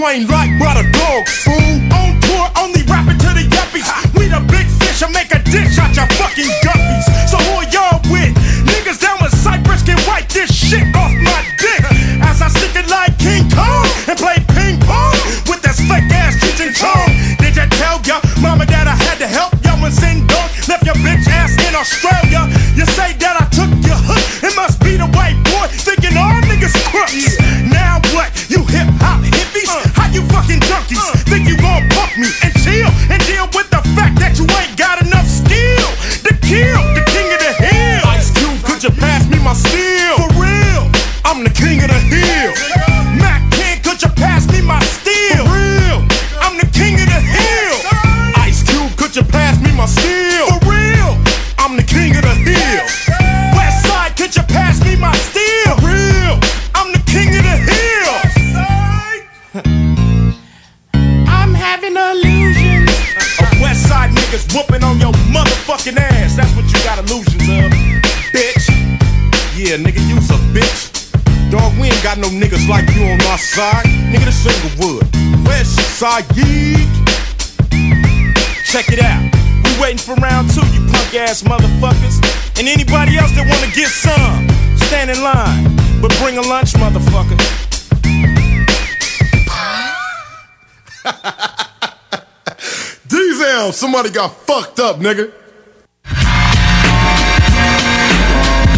ain't like brother dogs. Fool on tour, only rapping to the yuppies. We the big fish, I make a dish out your fucking guppies. So who are y'all with? Niggas down with Cypress can wipe this shit off my dick. As I stick it like King Kong and play ping pong with this fake ass teaching tongue. Did you tell ya mama that I had to help ya when sin dog left your bitch ass in Australia? no niggas like you on my side. Nigga, the Singlewood, West Side Geek. Check it out. We waiting for round two, you punk ass motherfuckers. And anybody else that wanna get some, stand in line. But bring a lunch, motherfucker. Diesel, somebody got fucked up, nigga.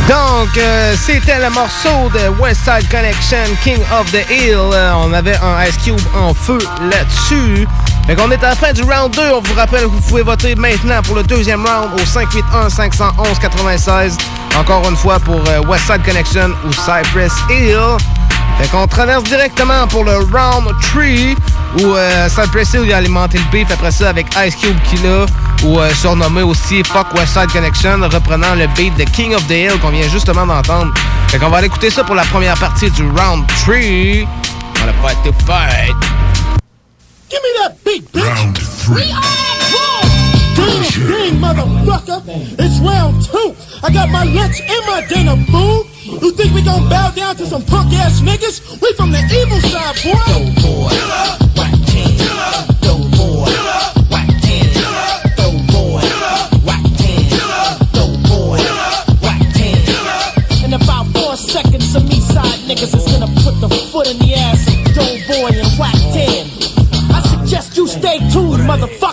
Donc, euh, c'était le morceau de West Side Connection, King of the Hill. Euh, on avait un Ice Cube en feu là-dessus. Fait qu'on est à la fin du round 2. On vous rappelle que vous pouvez voter maintenant pour le deuxième round au 581-511-96. Encore une fois pour euh, West Side Connection ou Cypress Hill. Fait qu'on traverse directement pour le Round 3, où euh, Sam Pressy a alimenté le beef après ça avec Ice Cube qui l'a, ou euh, surnommé aussi Fuck West Side Connection, reprenant le beat de King of the Hill qu'on vient justement d'entendre. Fait qu'on va aller écouter ça pour la première partie du Round 3. On a pas été fight. Give me that beat, bitch! Round 3. Motherfucker! It's round 2. I got my lunch and my dinner, fool! You think we gon' bow down to some punk ass niggas? We from the evil side, boy. No more. Whack ten. Whack ten. Whack ten. Whack ten. In about four seconds, some east side niggas is gonna put the foot in the ass of Doughboy and Whack ten. I suggest you stay tuned, motherfucker.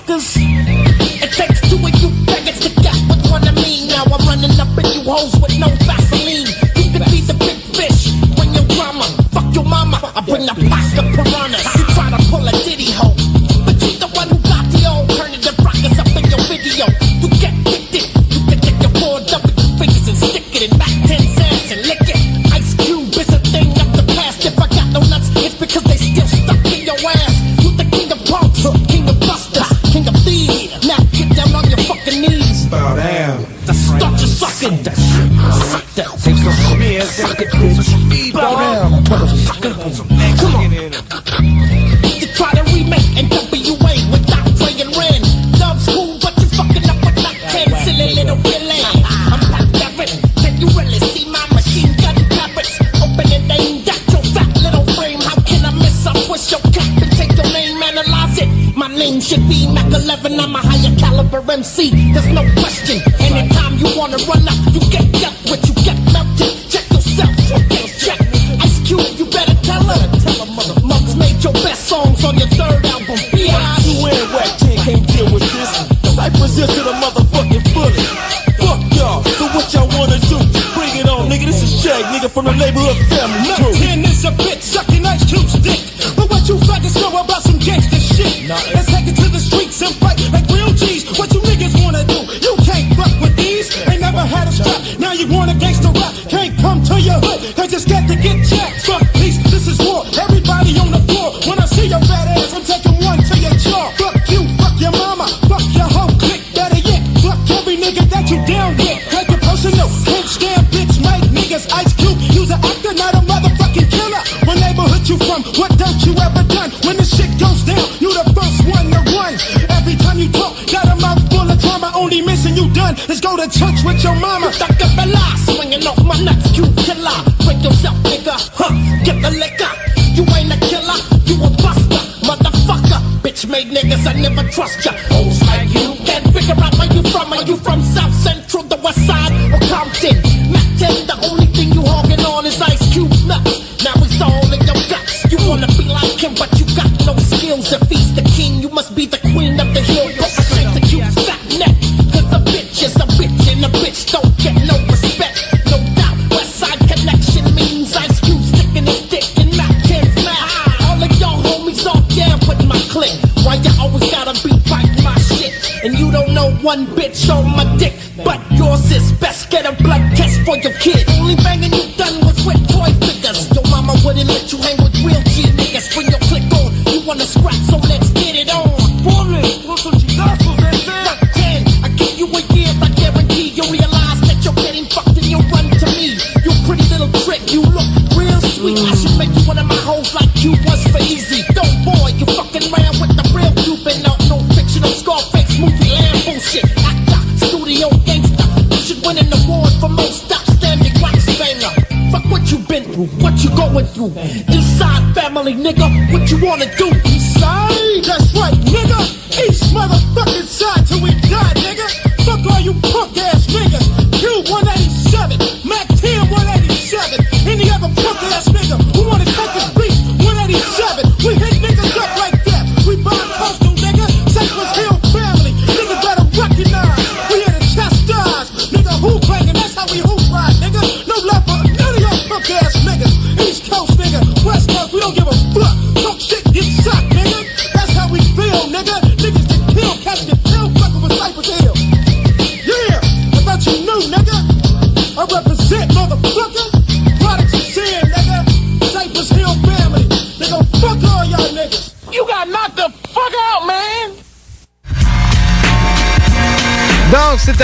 one bitch fucking side till we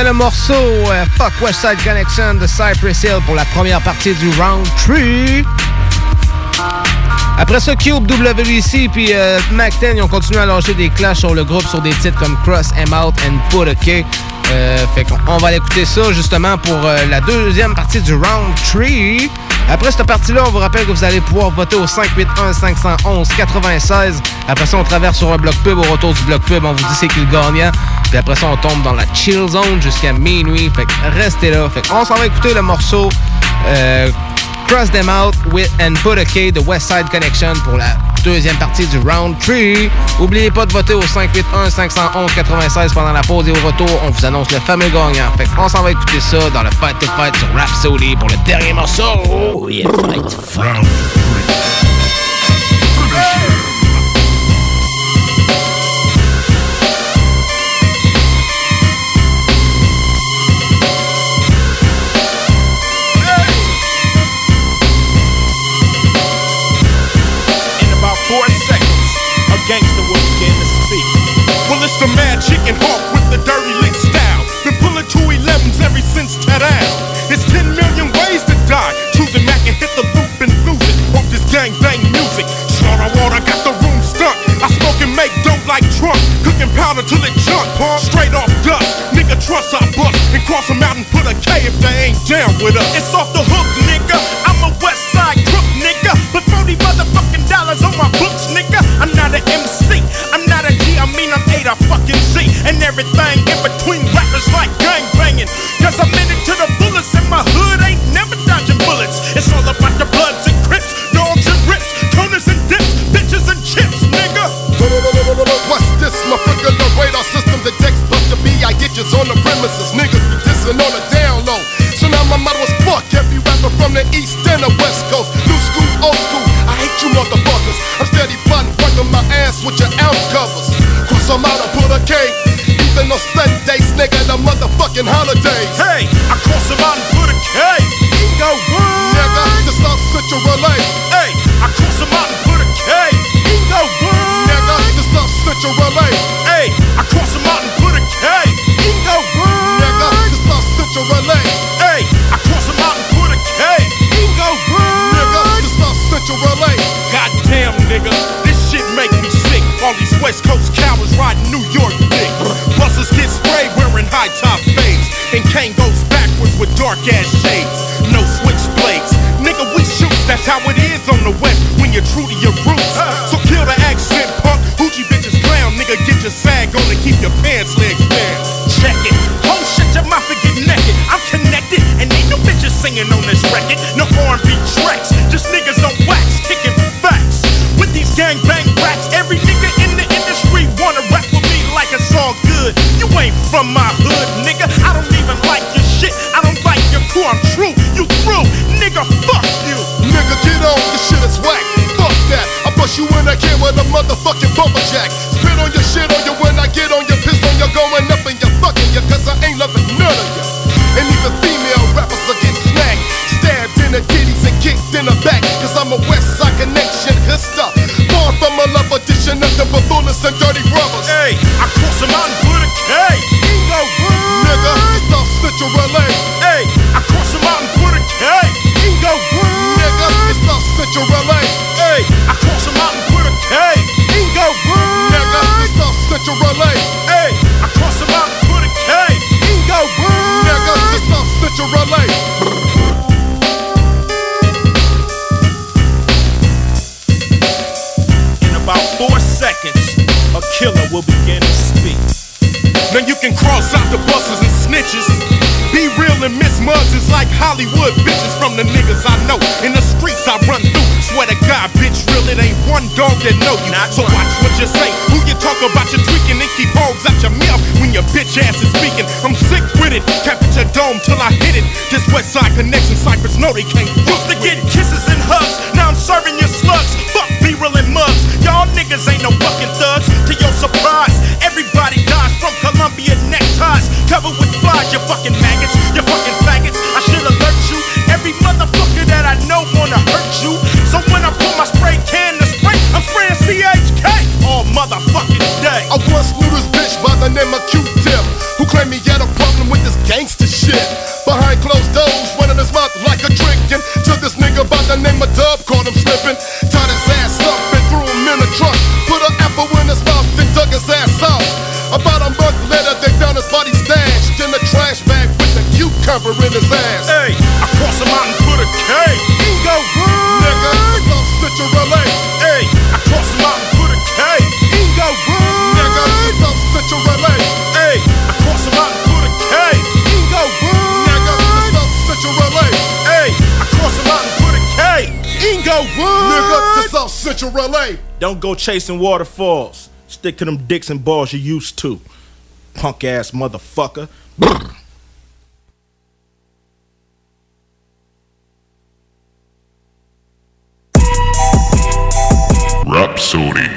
le morceau euh, Fuck West Side Connection de Cypress Hill pour la première partie du Round 3. Après ça, Cube, WC puis euh, Mac 10, ils ont continué à lâcher des clashs sur le groupe sur des titres comme Cross, M Out and Put a K. Euh, fait qu'on on va aller écouter ça justement pour euh, la deuxième partie du Round 3. Après cette partie-là, on vous rappelle que vous allez pouvoir voter au 581-511-96. Après ça, on traverse sur un bloc pub. Au retour du bloc pub, on vous dit c'est qui le gagnant. Puis après ça, on tombe dans la chill zone jusqu'à minuit. Fait que restez là. Fait qu'on s'en va écouter le morceau euh, Cross Them Out with and Put a K de West Side Connection pour la deuxième partie du Round 3. Oubliez pas de voter au 581-511-96 pendant la pause et au retour, on vous annonce le fameux gagnant. Fait qu'on s'en va écouter ça dans le Fight to Fight sur Rhapsody pour le dernier morceau. Oh yeah, Fight Fight. The mad chicken hawk with the dirty lick style. Been pulling two 11s ever since Ted. It's 10 million ways to die. Choosing Mac and hit the loop and lose it. Off this gang bang music. Slaughter water got the room stuck. I smoke and make dope like Trump. Cooking powder till it jump. Straight off dust. Nigga, trust I bust. And cross them out and put a K if they ain't down with us. It's off the hook, nigga. I'm a west side crook, nigga. Put 40 motherfucking dollars on my books, nigga. I'm not an MC. I'm not a G. I mean, I'm To fucking see, And everything in between rappers like gang banging. Cause I'm in it to the bullets and my hood ain't never dodging bullets. It's all about the bloods and crips, dogs and rips, toners and dips, bitches and chips, nigga. What's this? My regular radar system detects Buster B. I get yous on the premises. Niggas be dissing on the down low. So now my motto is fuck every rapper from the east and the west coast. Out and put a K. Even on Sundays, nigga, the motherfucking holidays. Hey, I cross them out and put a K. Ego what? Nigga, to South Central LA. Hey, I cross them out and put a K. Ego what? Nigga, to South Central LA. Hey, I cross them out and put a K. Ego what? Nigga, to South Central LA. Hey, I cross them out and put a K. Ego what? Nigga, to South Central LA. Goddamn, nigga, this shit make me sick. All these West Coast cowards riding New York dick. Buses get sprayed wearing high top fades. And Kane goes backwards with dark ass shades. No switchblades. Nigga, we shoot, that's how it is on the West know you. Not so watch what you say. Who you talk about, you tweaking and keep hogs out your mouth when your bitch ass is speaking. I'm sick with it. Kept it your dome till I hit it. This West Side connection, Cypress know they can't. Used to get kisses and hugs. Now I'm serving you Don't go chasing waterfalls. Stick to them dicks and balls you used to. Punk ass motherfucker. Brr. Rhapsody.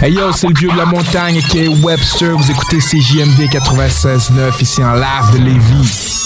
Hey yo, c'est le vieux de la montagne qui est Webster. Vous écoutez CJMD 96.9 ici en live de Lévis.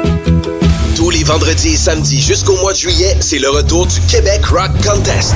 Les vendredis et samedis jusqu'au mois de juillet, c'est le retour du Québec Rock Contest.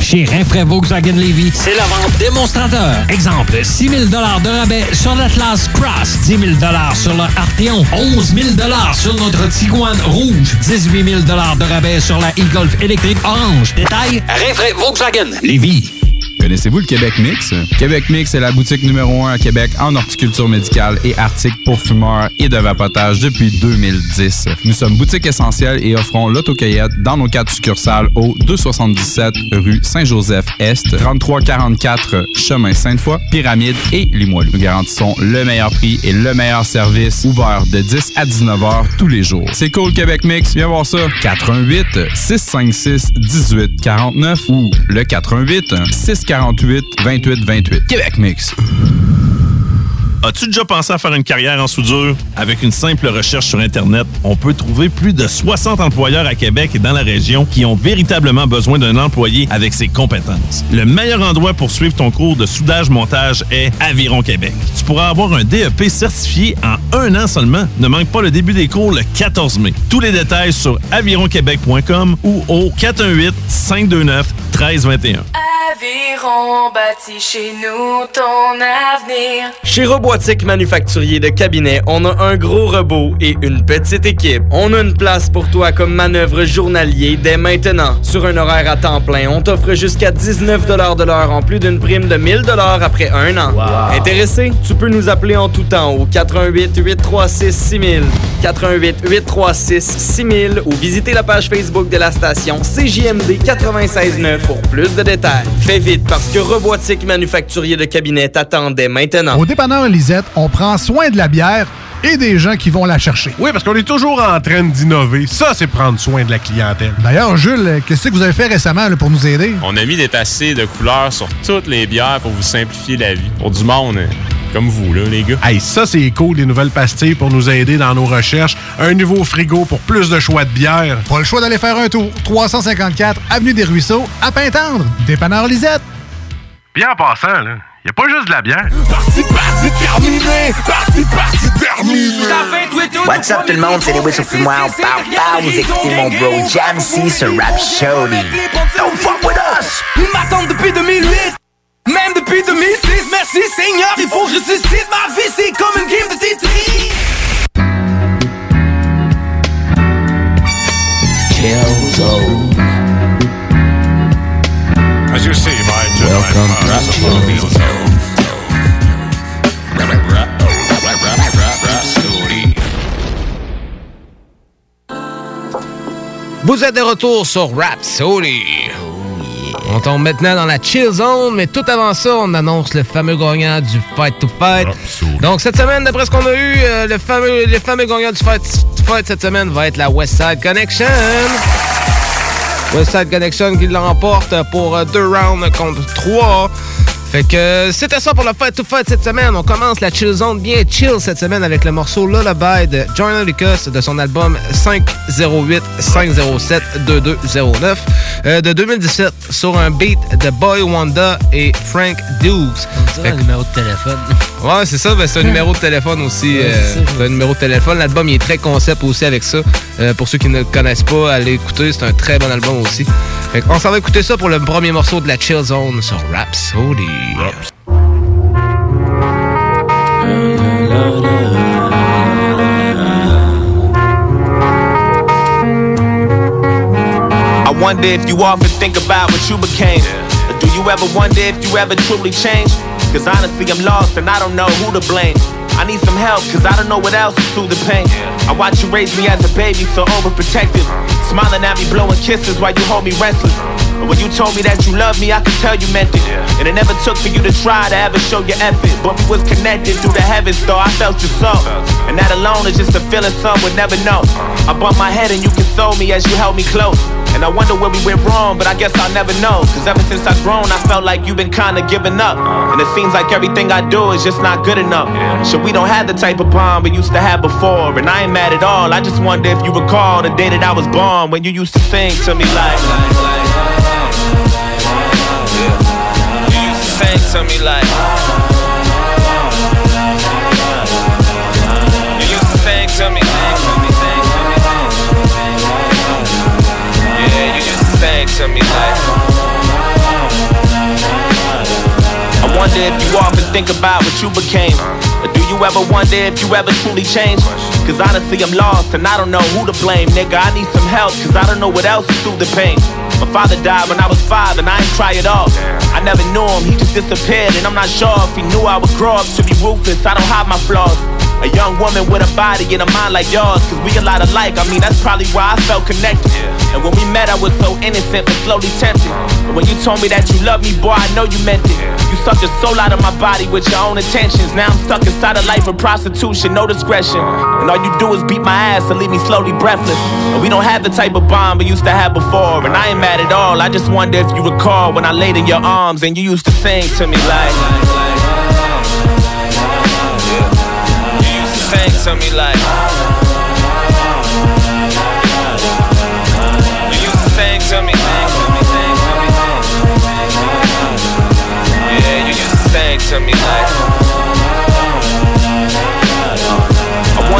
Chez Rinfraie Volkswagen Levy, c'est la vente démonstrateur. Exemple, 6 000 de rabais sur l'Atlas Cross, 10 000 sur le Arteon, 11 000 sur notre Tiguan Rouge, 18 000 de rabais sur la e-Golf électrique orange. Détail, Rinfraie Volkswagen Levy. Connaissez-vous le Québec Mix? Québec Mix est la boutique numéro 1 à Québec en horticulture médicale et articles pour fumeurs et de vapotage depuis 2010. Nous sommes boutique essentielle et offrons l'autocueillette dans nos quatre succursales au 277 rue Saint-Joseph-Est, 3344 chemin Sainte-Foy, Pyramide et Limoilou. Nous garantissons le meilleur prix et le meilleur service ouvert de 10 à 19 heures tous les jours. C'est cool Québec Mix, viens voir ça. 88 656 1849 ou le 88 648 28 28. Québec Mix. As-tu déjà pensé à faire une carrière en soudure? Avec une simple recherche sur Internet, on peut trouver plus de 60 employeurs à Québec et dans la région qui ont véritablement besoin d'un employé avec ses compétences. Le meilleur endroit pour suivre ton cours de soudage-montage est Aviron Québec. Tu pourras avoir un DEP certifié en un an seulement. Ne manque pas le début des cours le 14 mai. Tous les détails sur avironquebec.com ou au 418-529-1321. Aviron bâti chez nous ton avenir. Chez Robotique Manufacturier de Cabinet, on a un gros robot et une petite équipe. On a une place pour toi comme manœuvre journalier dès maintenant. Sur un horaire à temps plein, on t'offre jusqu'à 19 de l'heure en plus d'une prime de 1000 après un an. Intéressé? Tu peux nous appeler en tout temps au 88 836 6000, 88 836 6000 ou visiter la page Facebook de la station CJMD 969 pour plus de détails. Fais vite parce que Robotique Manufacturier de Cabinet t'attendait maintenant. Au dépanneur Lisette, on prend soin de la bière et des gens qui vont la chercher. Oui, parce qu'on est toujours en train d'innover. Ça, c'est prendre soin de la clientèle. D'ailleurs, Jules, qu'est-ce que vous avez fait récemment là, pour nous aider? On a mis des tassés de couleurs sur toutes les bières pour vous simplifier la vie. Pour du monde, hein, comme vous, là, les gars. Hey, ça, c'est cool, les nouvelles pastilles pour nous aider dans nos recherches. Un nouveau frigo pour plus de choix de bière. Pas le choix d'aller faire un tour. 354 Avenue des Ruisseaux, à Pintendre. Dépanneur Lisette. Bien en passant, là, y a pas juste de la bière. Parti, parti, terminé! Parti, parti, terminé! What's up tout le monde, c'est les Whistle Fumoirs. Pow, pow, vous écoutez mon bro Jamsey sur Rap Showdy. Don't fuck with us! Ils m'attendent depuis 2008! Même depuis 2006, merci Seigneur, il faut que je suscite ma vie, c'est comme une game de Tetris! As you see, my Welcome gentlemen, to Vous êtes de retour sur Rap Soli. On tombe maintenant dans la chill zone, mais tout avant ça, on annonce le fameux gagnant du Fight to Fight. Donc cette semaine, d'après ce qu'on a eu, euh, le fameux, le fameux gagnant du Fight to Fight cette semaine va être la West Side Connection. West Side Connection qui l'emporte pour euh, deux rounds contre trois. Fait que euh, c'était ça pour le Fight to Fight cette semaine. On commence la chill zone bien chill cette semaine avec le morceau Lullaby de Jordan Lucas de son album 508 507 2209 euh, de 2017 sur un beat de Boy Wanda et Frank Dukes. C'est un numéro de téléphone. Ouais, c'est ça, ben, c'est un numéro de téléphone aussi. Ouais, euh, c'est un numéro de téléphone. L'album il est très concept aussi avec ça. Euh, pour ceux qui ne le connaissent pas, allez écouter, c'est un très bon album aussi. Fait on s'en va écouter ça pour le premier morceau de la Chill Zone sur Rhapsody. I wonder if you often think about what you became. Or do you ever wonder if you ever truly changed? Cause honestly, I'm lost and I don't know who to blame. I need some help, cause I don't know what else to soothe the pain. I watch you raise me as a baby, so overprotective. Smiling at me, blowing kisses while you hold me restless. When you told me that you loved me, I could tell you meant it. And it never took for you to try to ever show your effort. But we was connected through the heavens, though I felt your soul. And that alone is just a feeling some would never know. I bump my head and you console me as you held me close. And I wonder where we went wrong, but I guess I'll never know. Cause ever since I've grown, I felt like you've been kinda giving up. And it seems like everything I do is just not good enough. So we don't have the type of bond we used to have before. And I ain't mad at all. I just wonder if you recall the day that I was born when you used to sing to me like. You used to sing to me like. Wonder if you often think about what you became. Or do you ever wonder if you ever truly changed? Cause honestly, I'm lost and I don't know who to blame. Nigga, I need some help cause I don't know what else to soothe the pain. My father died when I was five and I ain't try it all. I never knew him, he just disappeared and I'm not sure if he knew I would grow up to be ruthless. I don't hide my flaws. A young woman with a body and a mind like yours, cause we a lot alike. I mean, that's probably why I felt connected. And when we met, I was so innocent but slowly tempted. But when you told me that you loved me, boy, I know you meant it. You sucked the soul out of my body with your own intentions. Now I'm stuck inside a life of prostitution, no discretion. And all you do is beat my ass and leave me slowly breathless. And we don't have the type of bond we used to have before. And I ain't mad at all. I just wonder if you recall when I laid in your arms and you used to sing to me like. To me like. You used to sing to me. Yeah, you used to sing to me like.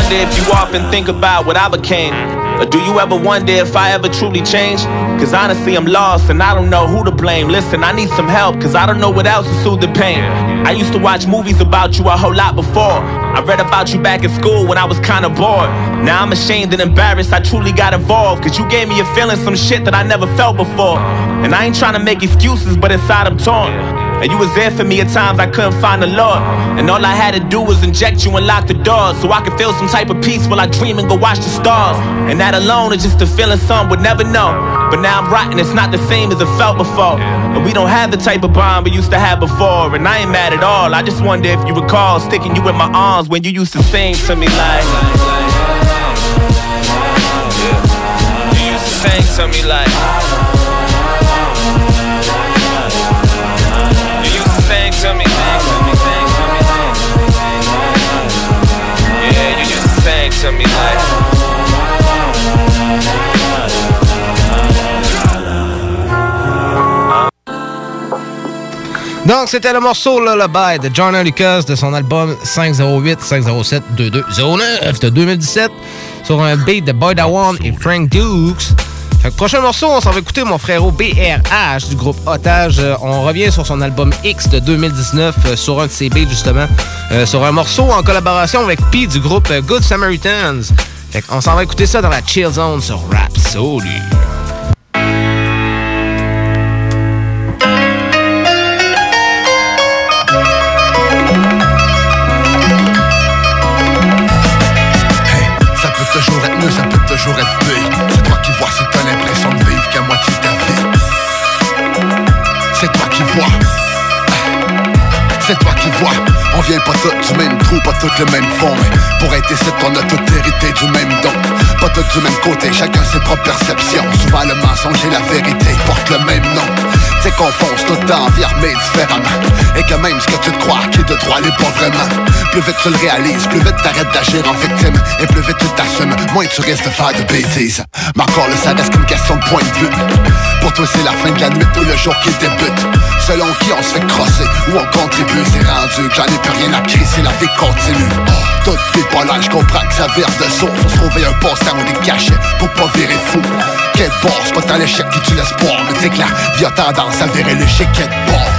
Wonder if you often think about what I became. Or do you ever wonder if I ever truly changed? Cause honestly, I'm lost and I don't know who to blame. Listen, I need some help cause I don't know what else to soothe the pain. I used to watch movies about you a whole lot before. I read about you back in school when I was kinda bored. Now I'm ashamed and embarrassed I truly got involved. Cause you gave me a feeling some shit that I never felt before. And I ain't trying to make excuses, but inside I'm torn. And you was there for me at times I couldn't find the Lord. And all I had to do was inject you and lock the doors so I could feel some type of peace while I dream and go watch the stars. And that alone is just a feeling some would never know. But now I'm rotten, it's not the same as it felt before. And we don't have the type of bond we used to have before. And I ain't mad at all. I just wonder if you recall sticking you in my arms when you used to sing to me like. You used to sing to me like. Donc, c'était le morceau Lullaby de John Lucas de son album 508-507-2209 de 2017 sur un beat de Boy Dawan et Frank Dukes. Fait que prochain morceau, on s'en va écouter mon frérot BRH du groupe Otage. Euh, On revient sur son album X de 2019 euh, sur un de ses beats justement. euh, sur un morceau en collaboration avec P du groupe Good Samaritans. Fait qu'on s'en va écouter ça dans la Chill Zone sur Rhapsody. Ça vient pas toutes du même trou, pas toutes le même fond pour être ici, on a tout hérité du même don. Pas toutes du même côté, chacun ses propres perceptions. Souvent le mensonge et la vérité portent le même nom C'est qu'on fonce tout le temps, mais différemment. Et que même ce que tu te crois qui de droit n'est pas vraiment. Plus vite tu le réalises, plus vite t'arrêtes d'agir en victime. Et plus vite tu t'assumes, moins tu risques de faire de bêtises. Mais encore là, ça reste qu'une question de point de vue. Pour toi c'est la fin de la nuit ou le jour qui débute. Selon qui on se fait crosser ou on contribue C'est rendu que j'en ai plus rien à crier si la vie continue. Tout bipolaire, je comprends que ça vire de saut Faut se trouver un passe-temps ou des cachets pour pas virer fou. Quel bord, c'est pas tant l'échec qui tue l'espoir Mais t'sais que la vie a à virer l'échec quel bord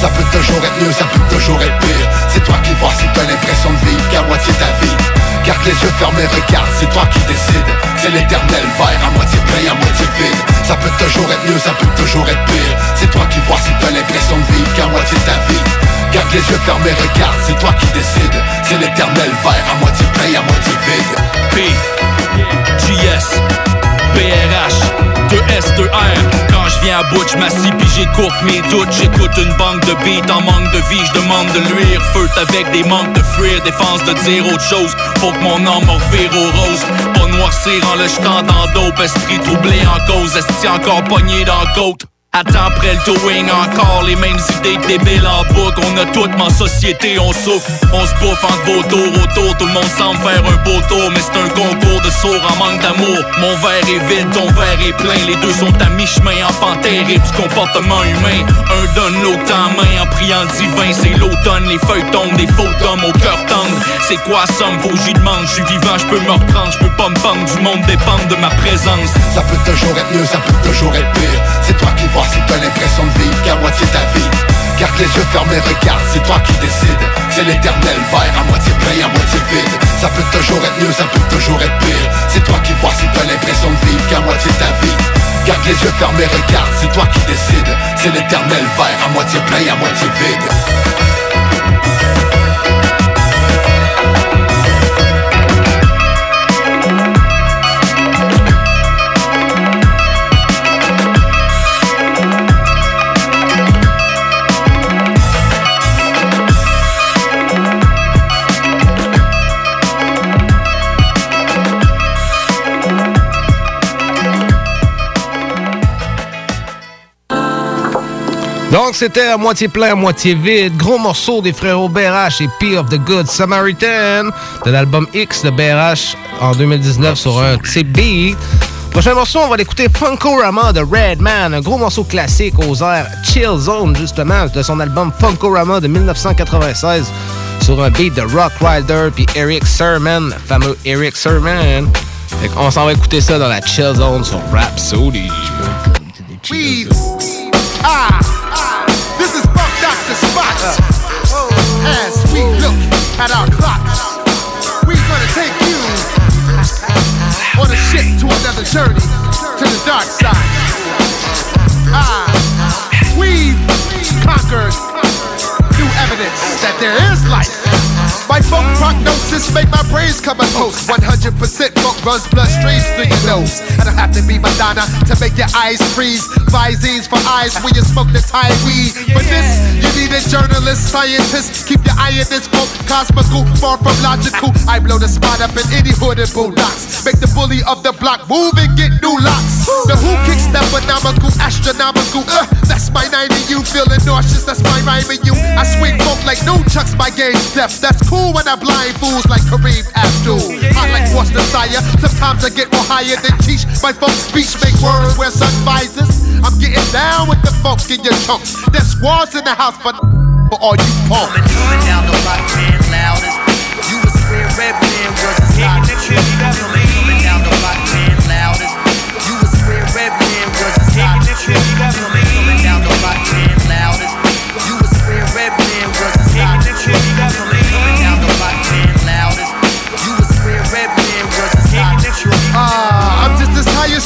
ça peut toujours être mieux, ça peut toujours être pire. C'est toi qui vois si t'as l'impression de vivre qu'à moitié ta vie. Garde les yeux fermés, regarde, c'est toi qui décides. C'est l'éternel verre, à moitié plein, à moitié vide. Ça peut toujours être mieux, ça peut toujours être pire. C'est toi qui vois si t'as l'impression de vivre qu'à moitié ta vie. Garde les yeux fermés, regarde, c'est toi qui décides. C'est l'éternel verre, à moitié plein, à moitié vide. P, JS, BRH, 2S, 2R Quand je viens à bout, je m'assis pis j'écoute mes doutes. J'écoute une banque de beats en manque de vie, je demande de luire Feu avec des manques de fuir, défense de dire autre chose Faut que mon âme me revire aux roses. Pas noircir en le jetant dans dope Esprit troublé en cause, esti encore pogné dans côte? Attends après le doing encore les mêmes idées que débiles en boucle. On a toute ma société, on souffre On se bouffe vos tours. Autour Tout le monde semble faire un beau tour Mais c'est un concours de sourds en manque d'amour. Mon verre est vide, ton verre est plein. Les deux sont à mi-chemin, enfant terrible du comportement humain. Un donne l'autre en main en priant divin. C'est l'automne, les feuilles tombent, des faux hommes au cœur tendre. C'est quoi somme, vos j'y demande? Je suis vivant, je peux me reprendre, je peux pas me pendre. Du monde dépend de ma présence. Ça peut toujours être mieux, ça peut toujours être pire. C'est toi qui vois si t'as l'impression de vivre qu'à moitié ta vie. Garde les yeux fermés, regarde, c'est toi qui décides. C'est l'éternel verre, à moitié plein, à moitié vide. Ça peut toujours être mieux, ça peut toujours être pire. C'est toi qui vois si t'as l'impression de vivre qu'à moitié ta vie. Garde les yeux fermés, regarde, c'est toi qui décides. C'est l'éternel verre, à moitié plein, à moitié vide c'était à moitié plein, à moitié vide. Gros morceau des frérots BRH et P of the Good Samaritan de l'album X de BRH en 2019 sur un TB. Prochain morceau, on va l'écouter Funkorama de Redman, un gros morceau classique aux airs Chill Zone, justement, de son album Funkorama de 1996 sur un beat de Rock Rider puis Eric Sermon, le fameux Eric Sermon. Fait qu'on s'en va écouter ça dans la Chill Zone sur Rhapsody. Weave. Ah, As we look at our clocks, we're gonna take you on a ship to another journey to the dark side. Ah, we've conquered new evidence that there is life. My funk prognosis make my brains come a toast. 100% funk runs bloodstreams through your nose. I don't have to be Madonna to make your eyes freeze. Visines for eyes when you smoke the Thai weed. For this, you need a journalist, scientist. Keep your eye in this funk, cosmical, far from logical. I blow the spot up in any hood and bulldogs. Make the bully of the block move and get new locks. The who kicks that phenomenal, astronomical. Uh, that's my 90, you feeling nauseous. That's my rhyming you. I swing funk like no chucks, my game steps. That's cool when I blind fools like Kareem Abdul. I like Ross Desire. Sometimes I get more higher than teach. My funk speech make words wear sun visors. I'm getting down with the funk in your chunks. There's squads in the house for, for all you punks. Coming down the block, man, loudest. You was square red man, was a stock. Coming down the block, man, loudest. You was square red man, was a stock.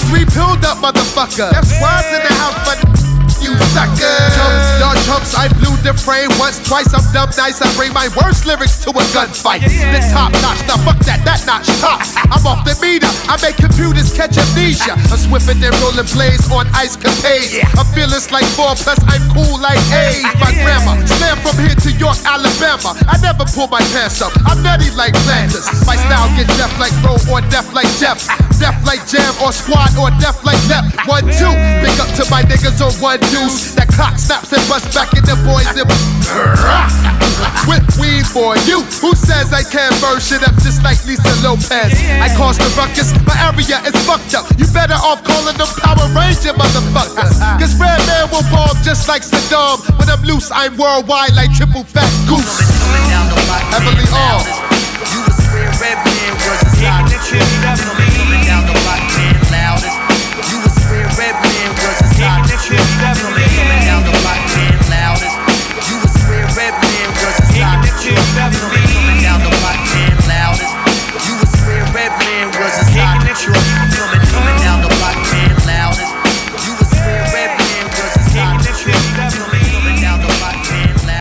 Three pilled up motherfucker. That's why in the house, but you sucker. Chumps, y'all chumps, I blew the frame once, twice. I'm dumb nice. I bring my worst lyrics to a gunfight. The top notch, now fuck that, that notch top. I'm off the the meter. I make computers catch amnesia. I'm swifter than rolling blades on ice capades. I'm fearless like four, plus I'm cool like eight. My grandma slam from here to York, Alabama. I never pull my pants up. I'm nutty like Flanders. My style get deaf like Roe or deaf like Jeff. Deaf like Jam or Squad or deaf like Lep. One, two. Big up to my niggas on one That clock snaps and busts back in the boys and Whip weed for you. Who says I can't burn shit up just like Lisa Lopez? I cause the ruckus. My area is fucked up. You better off calling them Power Ranger motherfuckers. Cause Red Man will bomb just like Saddam. When I'm loose, I'm worldwide like triple fat goose. Heavily armed. You was square red man was a definitely.